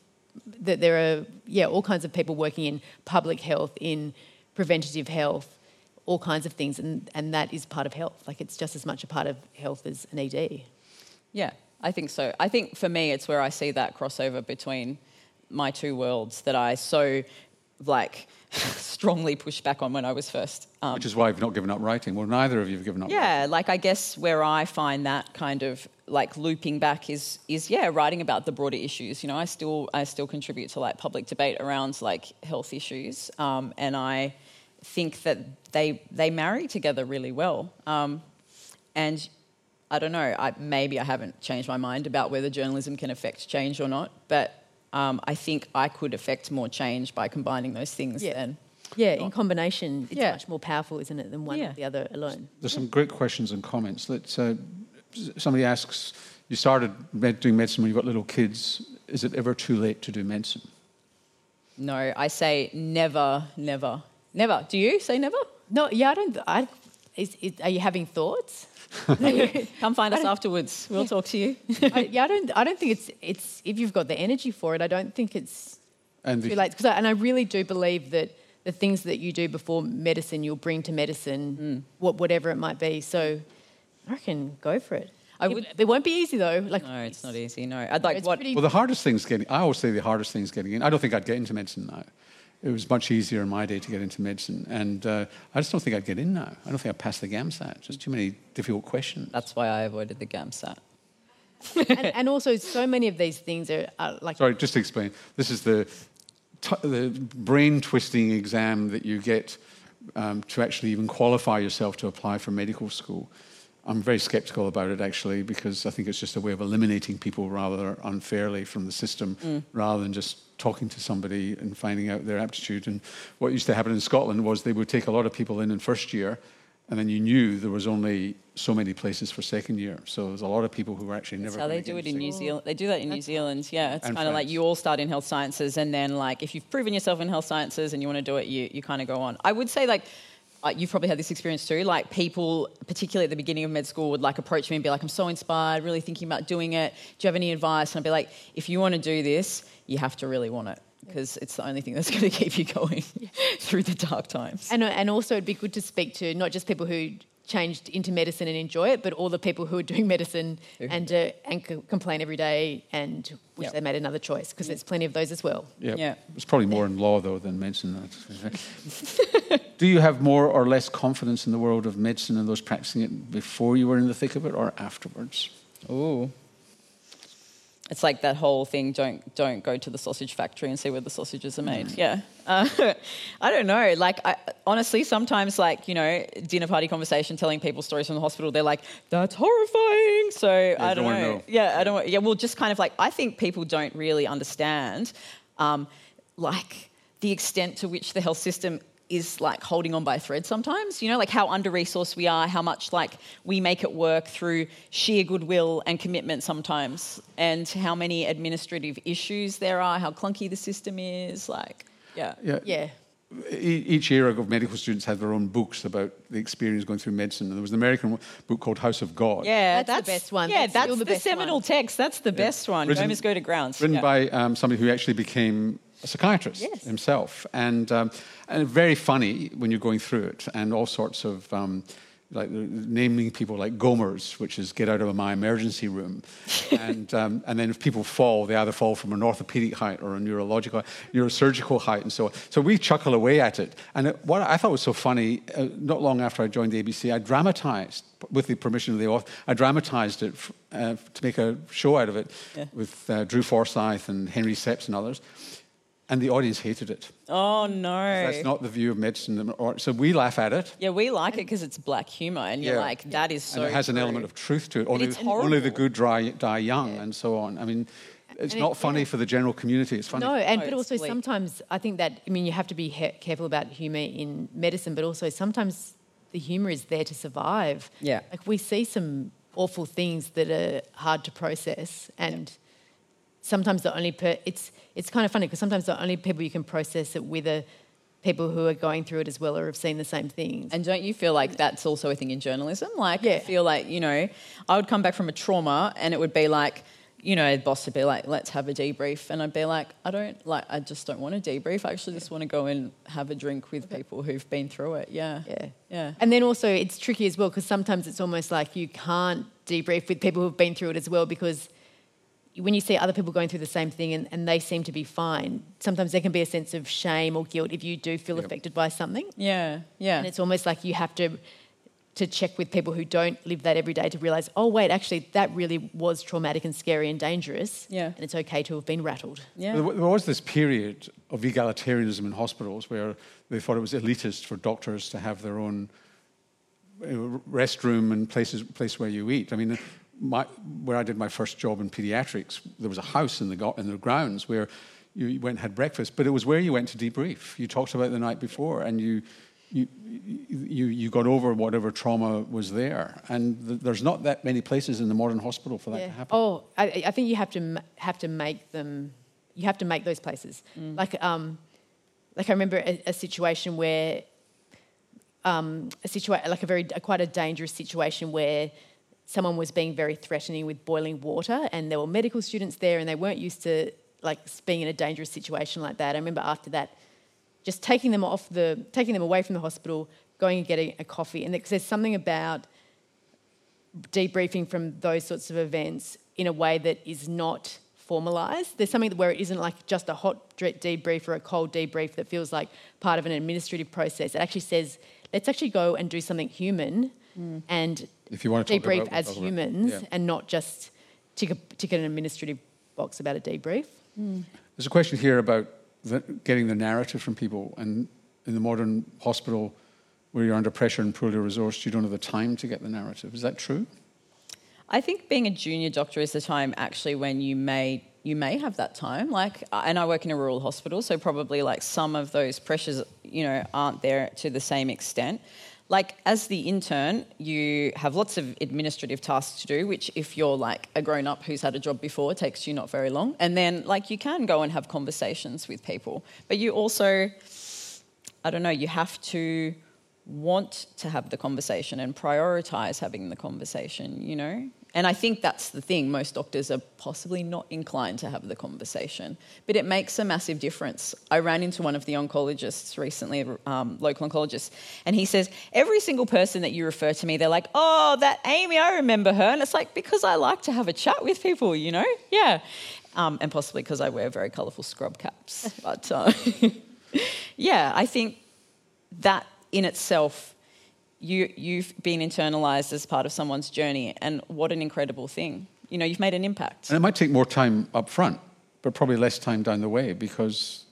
that there are yeah all kinds of people working in public health, in preventative health, all kinds of things, and and that is part of health. Like it's just as much a part of health as an ED. Yeah, I think so. I think for me, it's where I see that crossover between my two worlds that I so like [LAUGHS] strongly pushed back on when I was first. Um, Which is why I've not given up writing. Well, neither of you have given up. yeah, like I guess where I find that kind of like looping back is is yeah, writing about the broader issues. You know, I still I still contribute to like public debate around like health issues, um, and I think that they they marry together really well. Um, and I don't know, I, maybe I haven't changed my mind about whether journalism can affect change or not, but um, I think I could affect more change by combining those things Yeah. then. Yeah, in combination, it's Yeah. much more powerful, isn't it, than one Yeah. or the other alone. There's some great questions and comments. Let's, uh, somebody asks, you started med- doing medicine when you've got little kids. Is it ever too late to do medicine? No, I say never, never, never. Do you say never? No, yeah, I don't. I, is, is, are you having thoughts? [LAUGHS] Come find us afterwards. We'll talk to you. I, yeah, I don't. I don't think it's. It's if you've got the energy for it. I don't think it's And too the, late. Because I, and I really do believe that the things that you do before medicine, you'll bring to medicine, Mm. what, whatever it might be. So, I reckon go for it. I It- would- It, won't be easy though. Like no, it's not easy. No, I'd like what. well, the hardest thing's getting, I always say the hardest thing's getting in. I don't think I'd get into medicine now. It was much easier in my day to get into medicine. And uh, I just don't think I'd get in now. I don't think I'd pass the GAMSAT. Just too many difficult questions. That's why I avoided the GAMSAT. and, and also, so many of these things are, are like Sorry, just to explain. This is the, t- the brain twisting exam that you get um, to actually even qualify yourself to apply for medical school. I'm very skeptical about it actually because I think it's just a way of eliminating people rather unfairly from the system rather than just talking to somebody and finding out their aptitude. And what used to happen in Scotland was they would take a lot of people in in first year and then you knew there was only so many places for second year. So there's a lot of people who were actually That's never how they do it in New Zealand. They do that in New Zealand. Yeah, it's kind of like you all start in health sciences, and then like if you've proven yourself in health sciences and you want to do it, you you kind of go on. I would say like. You've probably had this experience too. Like people, particularly at the beginning of med school, would like approach me and be like, "I'm so inspired, really thinking about doing it. Do you have any advice?" And I'd be like, "If you want to do this, you have to really want it because it's the only thing that's going [LAUGHS] to keep you going through the dark times." And, and also, it'd be good to speak to not just people who changed into medicine and enjoy it, but all the people who are doing [LAUGHS] medicine Who- and, uh, and c- complain every day and wish Yep. they made another choice, because there's plenty of those as well. Yeah. Yeah. It's probably more in law, though, than medicine. [LAUGHS] Do you have more or less confidence in the world of medicine and those practicing it before you were in the thick of it or afterwards? Ooh. It's like that whole thing. Don't don't go to the sausage factory and see where the sausages are made. Yeah. [LAUGHS] Uh, I don't know. Like I, honestly, sometimes like you know, dinner party conversation, telling people stories from the hospital. They're like, "That's horrifying." So I don't don't know. know. Yeah, I don't. want- Yeah, well, just kind of like I think people don't really understand, um, like the extent to which the health system is like holding on by a thread sometimes you know like how under resourced we are how much like we make it work through sheer goodwill and commitment sometimes and how many administrative issues there are how clunky the system is like yeah Yeah. Yeah. E- Each era of medical students had their own books about the experience going through medicine. And there was an American book called House of God. yeah That's the best one. yeah That's that's, the, the seminal one. text that's the best one Written- Gomers go to grounds Written Yeah. by um, somebody who actually became a psychiatrist Yes. himself. And, um, and very funny when you're going through it, and all sorts of um, like naming people like Gomers, which is get out of my emergency room. [LAUGHS] and, um, and then if people fall, they either fall from an orthopedic height or a neurological, neurosurgical height and so on. So we chuckle away at it. And it, what I thought was so funny, uh, not long after I joined the ABC, I dramatized, with the permission of the author, I dramatized it uh, to make a show out of it yeah. with uh, Drew Forsythe and Henry Szeps and others and the audience hated it. Oh no! That's not the view of medicine. So we laugh at it. Yeah, we like it because it's black humour, and you're yeah. like, that is so. And it has true. an element of truth to it. Only, only the good dry, die young, yeah. and so on. I mean, it's and not it, funny yeah. for the general community. It's funny. No, and no, but also bleak. sometimes I think that I mean you have to be he- careful about humour in medicine, but also sometimes the humour is there to survive. Yeah, like we see some awful things that are hard to process, and sometimes the only per- it's it's kind of funny because sometimes the only people you can process it with are people who are going through it as well or have seen the same things. And don't you feel like that's also a thing in journalism? Like, yeah. I feel like, you know, I would come back from a trauma and it would be like, you know, the boss would be like, let's have a debrief. And I'd be like, I don't, like, I just don't want to debrief. I actually just want to go and have a drink with people who've been through it. Yeah. Yeah. Yeah. And then also it's tricky as well because sometimes it's almost like you can't debrief with people who've been through it as well because when you see other people going through the same thing and, and they seem to be fine, sometimes there can be a sense of shame or guilt if you do feel yep. affected by something. Yeah, yeah. And it's almost like you have to to check with people who don't live that every day to realize, oh wait, actually that really was traumatic and scary and dangerous. Yeah. And it's okay to have been rattled. Yeah. There was this period of egalitarianism in hospitals where they thought it was elitist for doctors to have their own restroom and places place where you eat. I mean, my, where I did my first job in pediatrics, there was a house in the, in the grounds where you went and had breakfast, but it was where you went to debrief. You talked about the night before, and you, you, you, you got over whatever trauma was there. And th- there's not that many places in the modern hospital for that yeah. to happen. Oh, I, I, think you have to have to make them. You have to make those places. Mm. Like, um, like I remember a, a situation where, um, a situation like a very a, quite a dangerous situation where someone was being very threatening with boiling water, and there were medical students there, and they weren't used to like being in a dangerous situation like that. I remember after that, just taking them off the, taking them away from the hospital, going and getting a coffee, and there's something about debriefing from those sorts of events in a way that is not formalised. There's something where it isn't like just a hot debrief or a cold debrief that feels like part of an administrative process. It actually says, let's actually go and do something human mm. and if you want to debrief about, as humans yeah. and not just tick, a, tick an administrative box about a debrief. Mm. There's a question here about the, getting the narrative from people, and in the modern hospital where you're under pressure and poorly resourced, you don't have the time to get the narrative. Is that true? I think being a junior doctor is the time actually when you may you may have that time. Like, and I work in a rural hospital, so probably like some of those pressures, you know, aren't there to the same extent like as the intern, you have lots of administrative tasks to do, which if you're like a grown up who's had a job before, takes you not very long. And then like you can go and have conversations with people. But you also I don't know, you have to want to have the conversation and prioritize having the conversation, you know? And I think that's the thing. Most doctors are possibly not inclined to have the conversation, but it makes a massive difference. I ran into one of the oncologists recently, um, local oncologist, and he says, Every single person that you refer to me, they're like, Oh, that Amy, I remember her. And it's like, Because I like to have a chat with people, you know? Yeah. Um, and possibly because I wear very colourful scrub caps. [LAUGHS] but uh, [LAUGHS] yeah, I think that in itself you, you've been internalized as part of someone's journey, and what an incredible thing. You know, you've made an impact. And it might take more time up front, but probably less time down the way because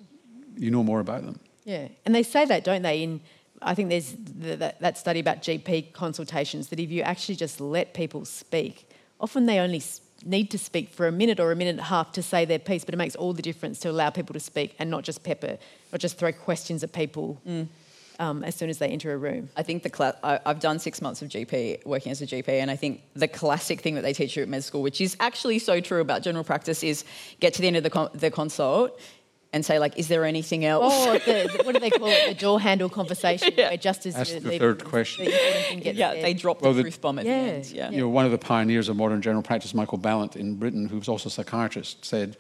you know more about them. Yeah, and they say that, don't they? In I think there's the, that, that study about GP consultations that if you actually just let people speak, often they only need to speak for a minute or a minute and a half to say their piece, but it makes all the difference to allow people to speak and not just pepper, not just throw questions at people. Mm um, as soon as they enter a room. I think the cl- I, have done six months of GP working as a GP, and I think the classic thing that they teach you at med school, which is actually so true about general practice, is get to the end of the, con- the consult and say like, "Is there anything else?" Oh, the, the, what do they call it? The door handle conversation, [LAUGHS] yeah. where just as That's the, the third question. The yeah, said. they drop well, the, truth bomb at yeah, the end. Yeah. You know, one of the pioneers of modern general practice, Michael Balint in Britain, who's also a psychiatrist, said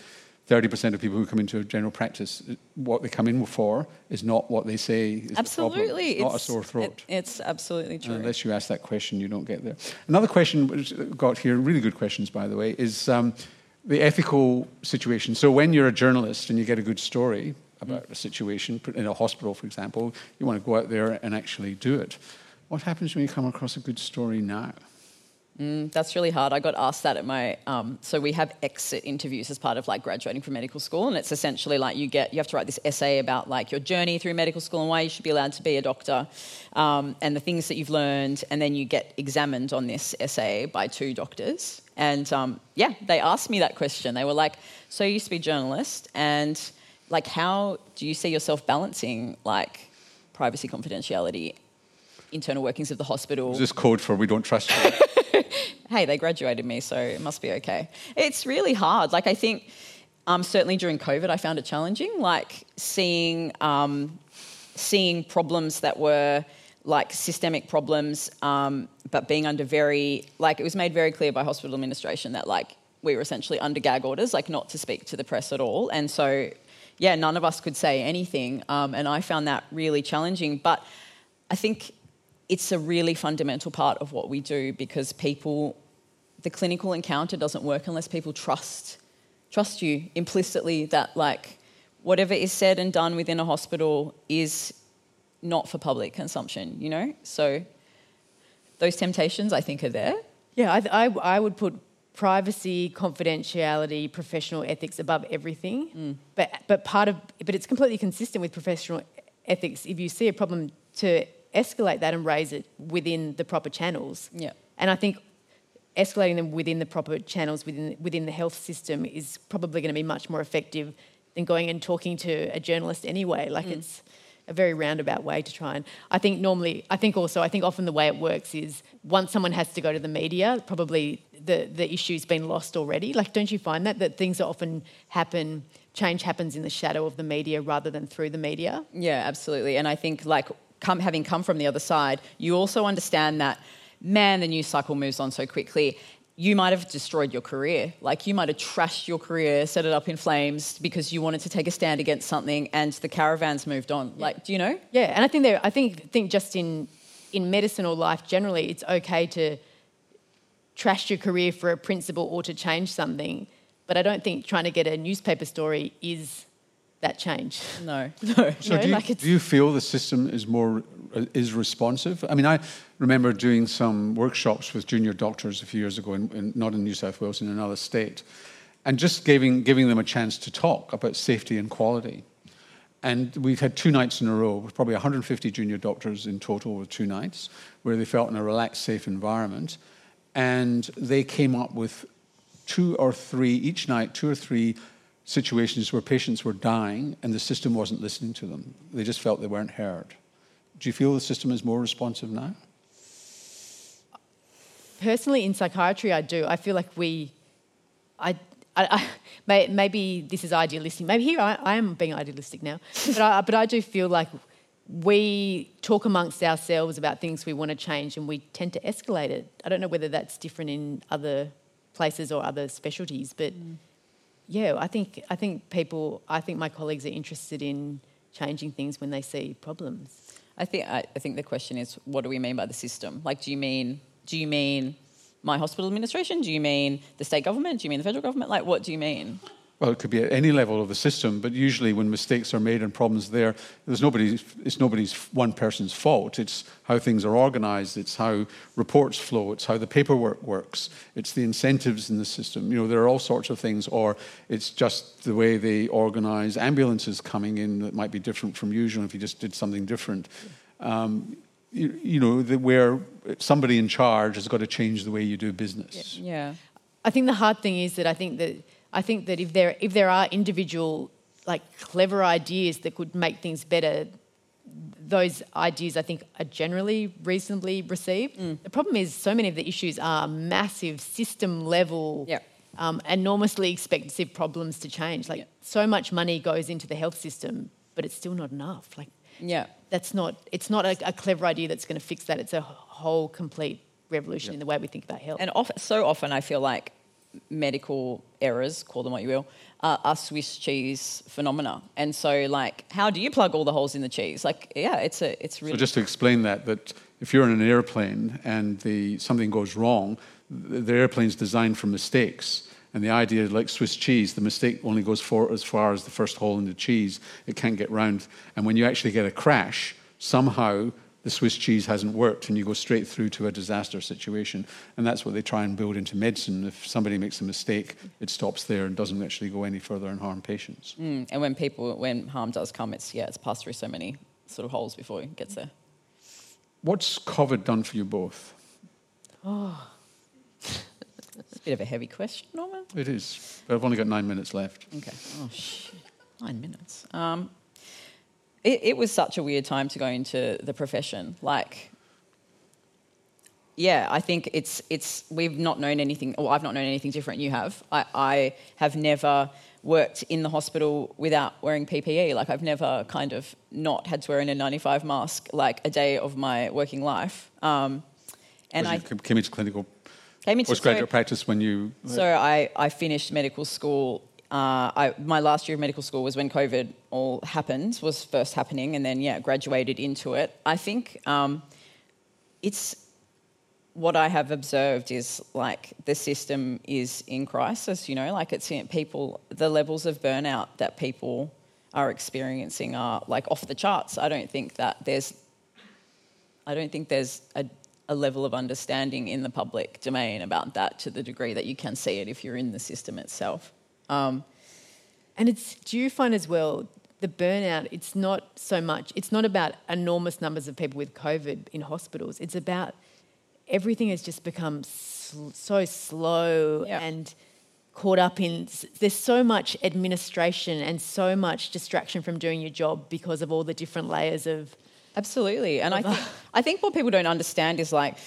30% of people who come into a general practice, what they come in for is not what they say is absolutely. the. It's, not a sore throat. It, it's absolutely true. Unless you ask that question, you don't get there. Another question which got here, really good questions, by the way, is um, the ethical situation. So when you're a journalist and you get a good story about mm. a situation in a hospital, for example, you want to go out there and actually do it. What happens when you come across a good story now? Mm, that's really hard. I got asked that at my. Um, so we have exit interviews as part of like graduating from medical school, and it's essentially like you get you have to write this essay about like your journey through medical school and why you should be allowed to be a doctor, um, and the things that you've learned, and then you get examined on this essay by two doctors. And um, yeah, they asked me that question. They were like, "So you used to be a journalist, and like how do you see yourself balancing like privacy, confidentiality, internal workings of the hospital?" Is this code for we don't trust you? [LAUGHS] hey, they graduated me, so it must be okay. It's really hard. Like, I think um, certainly during COVID, I found it challenging, like seeing, um, seeing problems that were like systemic problems, um, but being under very, like, it was made very clear by hospital administration that, like, we were essentially under gag orders, like, not to speak to the press at all. And so, yeah, none of us could say anything. Um, and I found that really challenging. But I think it's a really fundamental part of what we do because people, the clinical encounter doesn't work unless people trust trust you implicitly that like whatever is said and done within a hospital is not for public consumption. You know, so those temptations I think are there. Yeah, I, I, I would put privacy, confidentiality, professional ethics above everything. Mm. But but part of but it's completely consistent with professional ethics. If you see a problem, to escalate that and raise it within the proper channels. Yeah. And I think escalating them within the proper channels within within the health system is probably going to be much more effective than going and talking to a journalist anyway. Like mm. it's a very roundabout way to try and I think normally I think also I think often the way it works is once someone has to go to the media, probably the the issue's been lost already. Like don't you find that that things often happen change happens in the shadow of the media rather than through the media? Yeah, absolutely. And I think like come, having come from the other side, you also understand that, man, the news cycle moves on so quickly. You might have destroyed your career. Like you might have trashed your career, set it up in flames because you wanted to take a stand against something, and the caravans moved on. Yeah. Like, do you know? Yeah, and I think there. I think think just in in medicine or life generally, it's okay to trash your career for a principle or to change something. But I don't think trying to get a newspaper story is that change. No, no. So no, do, you, like do you feel the system is more uh, is responsive? I mean, I remember doing some workshops with junior doctors a few years ago, in, in, not in New South Wales, in another state, and just giving giving them a chance to talk about safety and quality. And we've had two nights in a row, with probably 150 junior doctors in total with two nights, where they felt in a relaxed, safe environment. And they came up with two or three, each night, two or three situations where patients were dying and the system wasn't listening to them. They just felt they weren't heard. Do you feel the system is more responsive now? Personally, in psychiatry, I do. I feel like we, I, I, I maybe this is idealistic. Maybe here I, I am being idealistic now, but I, but I do feel like we talk amongst ourselves about things we want to change, and we tend to escalate it. I don't know whether that's different in other places or other specialties, but. Mm yeah, I think I think people, I think my colleagues are interested in changing things when they see problems. I think I, I think the question is, what do we mean by the system? Like, do you mean do you mean my hospital administration? Do you mean the state government? Do you mean the federal government? Like, what do you mean? Well, it could be at any level of the system, but usually when mistakes are made and problems there, there's nobody, it's nobody's one person's fault. It's how things are organized, it's how reports flow, it's how the paperwork works, it's the incentives in the system. You know, there are all sorts of things, or it's just the way they organize ambulances coming in that might be different from usual if you just did something different. Um, you, you, know, the, where somebody in charge has got to change the way you do business. Yeah. I think the hard thing is that I think that I think that if there if there are individual like clever ideas that could make things better, those ideas I think are generally reasonably received. Mm. The problem is so many of the issues are massive system level. Yep. Um, enormously expensive problems to change. Like yep. so much money goes into the health system, but it's still not enough. Like yeah, that's not. It's not a, a clever idea that's going to fix that. It's a whole complete revolution yep. in the way we think about health. And so often, I feel like medical errors, call them what you will, are Swiss cheese phenomena. And so, like, how do you plug all the holes in the cheese? Like, yeah, it's a, it's really. So just to explain that, that if you're in an airplane and the something goes wrong, the, the airplane's designed for mistakes. And the idea, like Swiss cheese, the mistake only goes for as far as the first hole in the cheese. It can't get round. And when you actually get a crash, somehow the Swiss cheese hasn't worked and you go straight through to a disaster situation. And that's what they try and build into medicine. If somebody makes a mistake, it stops there and doesn't actually go any further and harm patients. Mm, and when people, when harm does come, it's, yeah, it's passed through so many sort of holes before it gets there. What's COVID done for you both? Oh. it's a bit of a heavy question, Norman. It is. But I've only got nine minutes left. Okay. Oh, shit. Nine minutes. Um, it, it was such a weird time to go into the profession. Like, yeah, I think it's it's we've not known anything. Well, I've not known anything different. You have. I, I have never worked in the hospital without wearing PPE. Like I've never kind of not had to wear an N95 mask like a day of my working life. Um, and I came into clinical came into postgraduate so, practice when you. So I, I finished medical school uh, I, my last year of medical school was when COVID all happened, was first happening, and then, yeah, graduated into it. I think um, it's what I have observed is like the system is in crisis, you know, like it's people, the levels of burnout that people are experiencing are like off the charts. I don't think that there's, I don't think there's a, a level of understanding in the public domain about that to the degree that you can see it if you're in the system itself. Um, and it's, do you find as well, the burnout, it's not so much, it's not about enormous numbers of people with COVID in hospitals. It's about everything has just become sl- so slow yeah. and caught up in, there's so much administration and so much distraction from doing your job because of all the different layers of. Absolutely. And I, th- I think what people don't understand is like,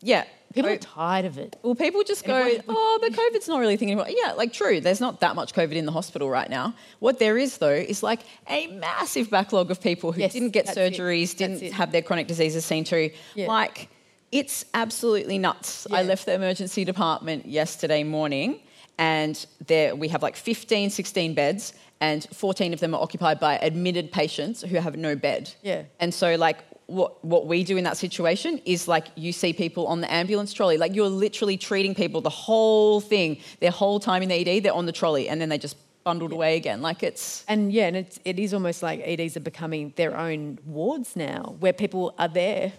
yeah, People are tired of it. Well, people just go, oh, but COVID's not really thinking about Yeah, like true, there's not that much COVID in the hospital right now. What there is, though, is like a massive backlog of people who yes, didn't get surgeries, didn't have their chronic diseases seen to. Yeah. Like, it's absolutely nuts. Yeah. I left the emergency department yesterday morning and there we have like 15, 16 beds and 14 of them are occupied by admitted patients who have no bed. Yeah. And so like what, what we do in that situation is like you see people on the ambulance trolley, like you're literally treating people the whole thing, their whole time in the ED, they're on the trolley, and then they just bundled yeah. away again. Like it's and yeah, and it's, it is almost like EDs are becoming their own wards now, where people are there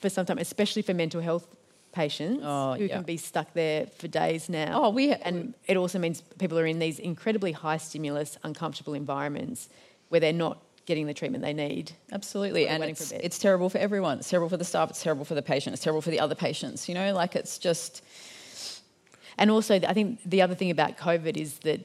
for some time, especially for mental health patients oh, who yeah. can be stuck there for days now. Oh, we and it also means people are in these incredibly high stimulus, uncomfortable environments where they're not getting the treatment they need. Absolutely, and it's, it's terrible for everyone. It's terrible for the staff. It's terrible for the patient. It's terrible for the other patients. You know, like it's just. And also, I think the other thing about COVID is that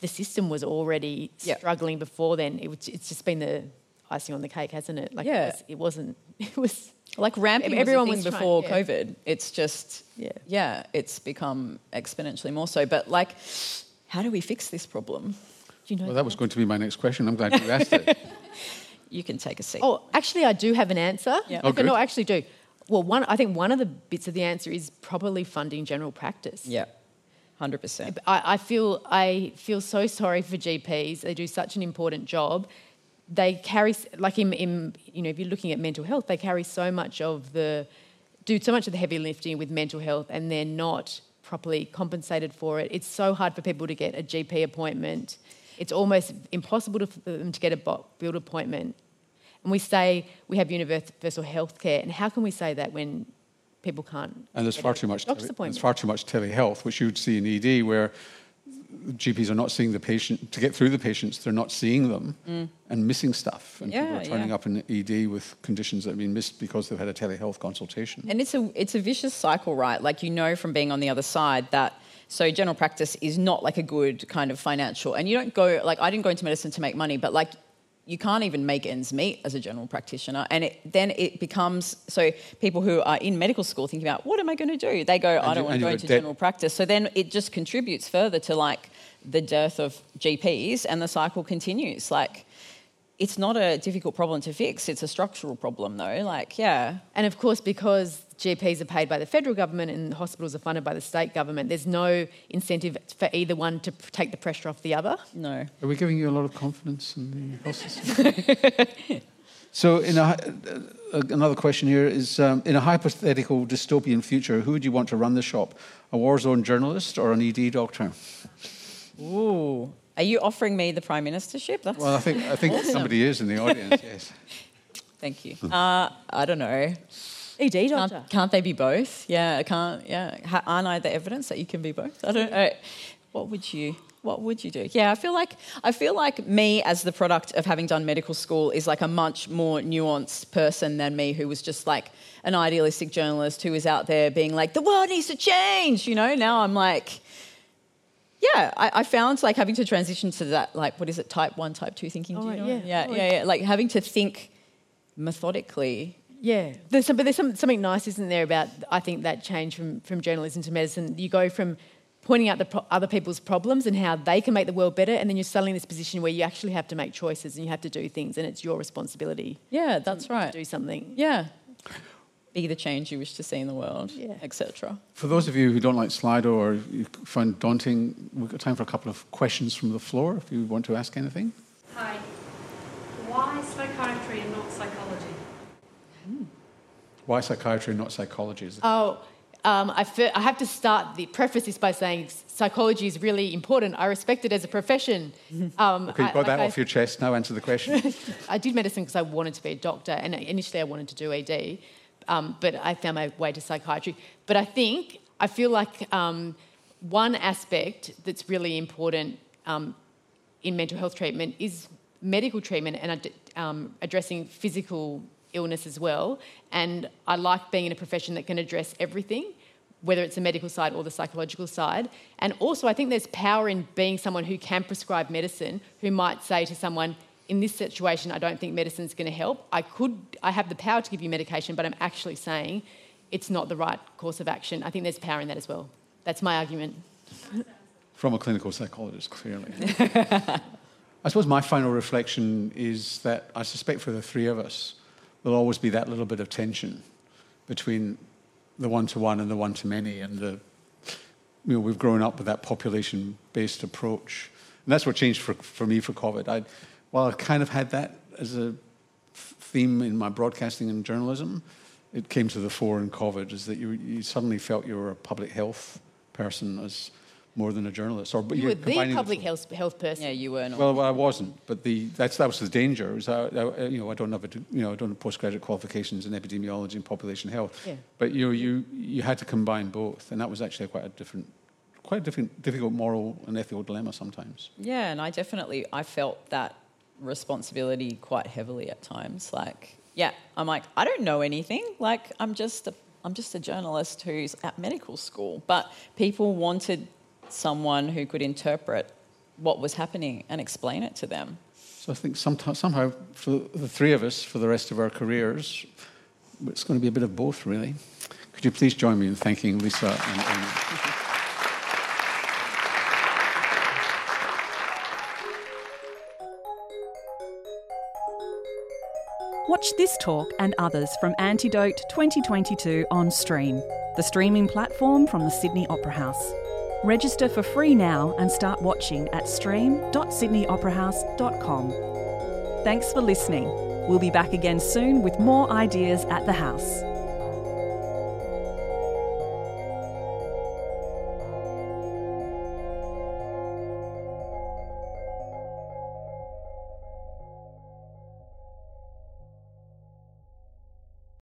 the system was already yep. struggling before then. It was, it's just been the icing on the cake, hasn't it? Like yeah. it, was, not [LAUGHS] It was like ramping. Everyone was, was before trying, yeah. COVID. It's just yeah, yeah. It's become exponentially more so. But like, how do we fix this problem? Do you know? Well, that was going to be my next question. I'm glad you asked it. [LAUGHS] you can take a seat. Oh, actually, I do have an answer. Yeah. Oh, uh, no, I actually do. Well, one, I think one of the bits of the answer is properly funding general practice. Yeah. Hundred percent. I, I feel I feel so sorry for GPs. They do such an important job. They carry like in, in you know if you're looking at mental health, they carry so much of the do so much of the heavy lifting with mental health, and they're not properly compensated for it. It's so hard for people to get a GP appointment it's almost impossible for them to get a build appointment. And we say we have universal health care, and how can we say that when people can't? And there's far too much. Tele- there's far too much telehealth, which you would see in ED, where GPs are not seeing the patient to get through the patients. They're not seeing them mm. and missing stuff, and yeah, people are turning yeah. up in ED with conditions that have been missed because they've had a telehealth consultation. And it's a it's a vicious cycle, right? Like you know from being on the other side that so general practice is not like a good kind of financial, and you don't go like I didn't go into medicine to make money, but like you can't even make ends meet as a general practitioner. And it, then it becomes so people who are in medical school thinking about what am I going to do? They go, I don't want to go into general practice. So then it just contributes further to like the dearth of GPs and the cycle continues. Like it's not a difficult problem to fix. It's a structural problem, though. Like, yeah. And of course, because GPs are paid by the federal government and hospitals are funded by the state government, there's no incentive for either one to take the pressure off the other. No. Are we giving you a lot of confidence in the health system? [LAUGHS] so, in a, uh, another question here is: um, in a hypothetical dystopian future, who would you want to run the shop? A war zone journalist or an ED doctor? Ooh. Are you offering me the prime ministership? That's well, I think I think awesome. somebody is in the audience. [LAUGHS] Yes. Thank you. Uh, I don't know. ED doctor. Can't, can't, they be both? Yeah, can't. Yeah, aren't I the evidence that you can be both? I don't. know. Uh, what would you? What would you do? Yeah, I feel like I feel like me as the product of having done medical school is like a much more nuanced person than me who was just like an idealistic journalist who was out there being like the world needs to change. You know, now I'm like yeah, I, I, found like having to transition to that, like, what is it, type one, type two thinking? Oh, Do you know? yeah. Yeah, oh, yeah, yeah. Like having to think methodically. Yeah, there's some, but there's some, something nice, isn't there, about I think that change from, from journalism to medicine. You go from pointing out the pro- other people's problems and how they can make the world better, and then you're suddenly in this position where you actually have to make choices and you have to do things, and it's your responsibility. Yeah, that's right. To do something. Yeah be the change you wish to see in the world, yeah. etc. For those of you who don't like Slido or you find daunting, we've got time for a couple of questions from the floor if you want to ask anything. Hi. Why psychiatry and not psychology? Hmm. Why psychiatry and not psychology? Oh, um, I, fe- I, have to start the preface this by saying psychology is really important. I respect it as a profession. [LAUGHS] Um, okay, you've got I, that like off I, your chest. Now answer the question. [LAUGHS] I did medicine because I wanted to be a doctor, and initially I wanted to do ED um, but I found my way to psychiatry. But I think, I feel like um, one aspect that's really important um, in mental health treatment is medical treatment and um, addressing physical illness as well. And I like being in a profession that can address everything whether it's the medical side or the psychological side. And also, I think there's power in being someone who can prescribe medicine, who might say to someone, in this situation, I don't think medicine's going to help. I could, I have the power to give you medication, but I'm actually saying it's not the right course of action. I think there's power in that as well. That's my argument. From a clinical psychologist, clearly. [LAUGHS] I suppose my final reflection is that I suspect for the three of us, there'll always be that little bit of tension between the one to one and the one to many. And the, you know, we've grown up with that population based approach. And that's what changed for, for me for COVID. I, while I kind of had that as a theme in my broadcasting and journalism, it came to the fore in COVID is that you, you suddenly felt you were a public health person as more than a journalist. Or, but you were the public health, health person. Yeah, you were. Not. Well, well, I wasn't, but the, that's, that was the danger. Was I, I, you know, I don't have a, you know, I don't have postgraduate qualifications in epidemiology and population health. Yeah. But you, know, you, you had to combine both, and that was actually quite a different quite a different, difficult moral and ethical dilemma sometimes. Yeah, and I definitely I felt that responsibility quite heavily at times. Like, yeah, I'm like, I don't know anything. Like, I'm just a, I'm just a journalist who's at medical school. But people wanted someone who could interpret what was happening and explain it to them. So I think somehow for the three of us, for the rest of our careers, it's going to be a bit of both, really. Could you please join me in thanking Lisa and Amy? Watch this talk and others from Antidote 2022 on Stream, the streaming platform from the Sydney Opera House. Register for free now and start watching at stream.sydneyoperahouse.com. Thanks for listening. We'll be back again soon with more ideas at the house.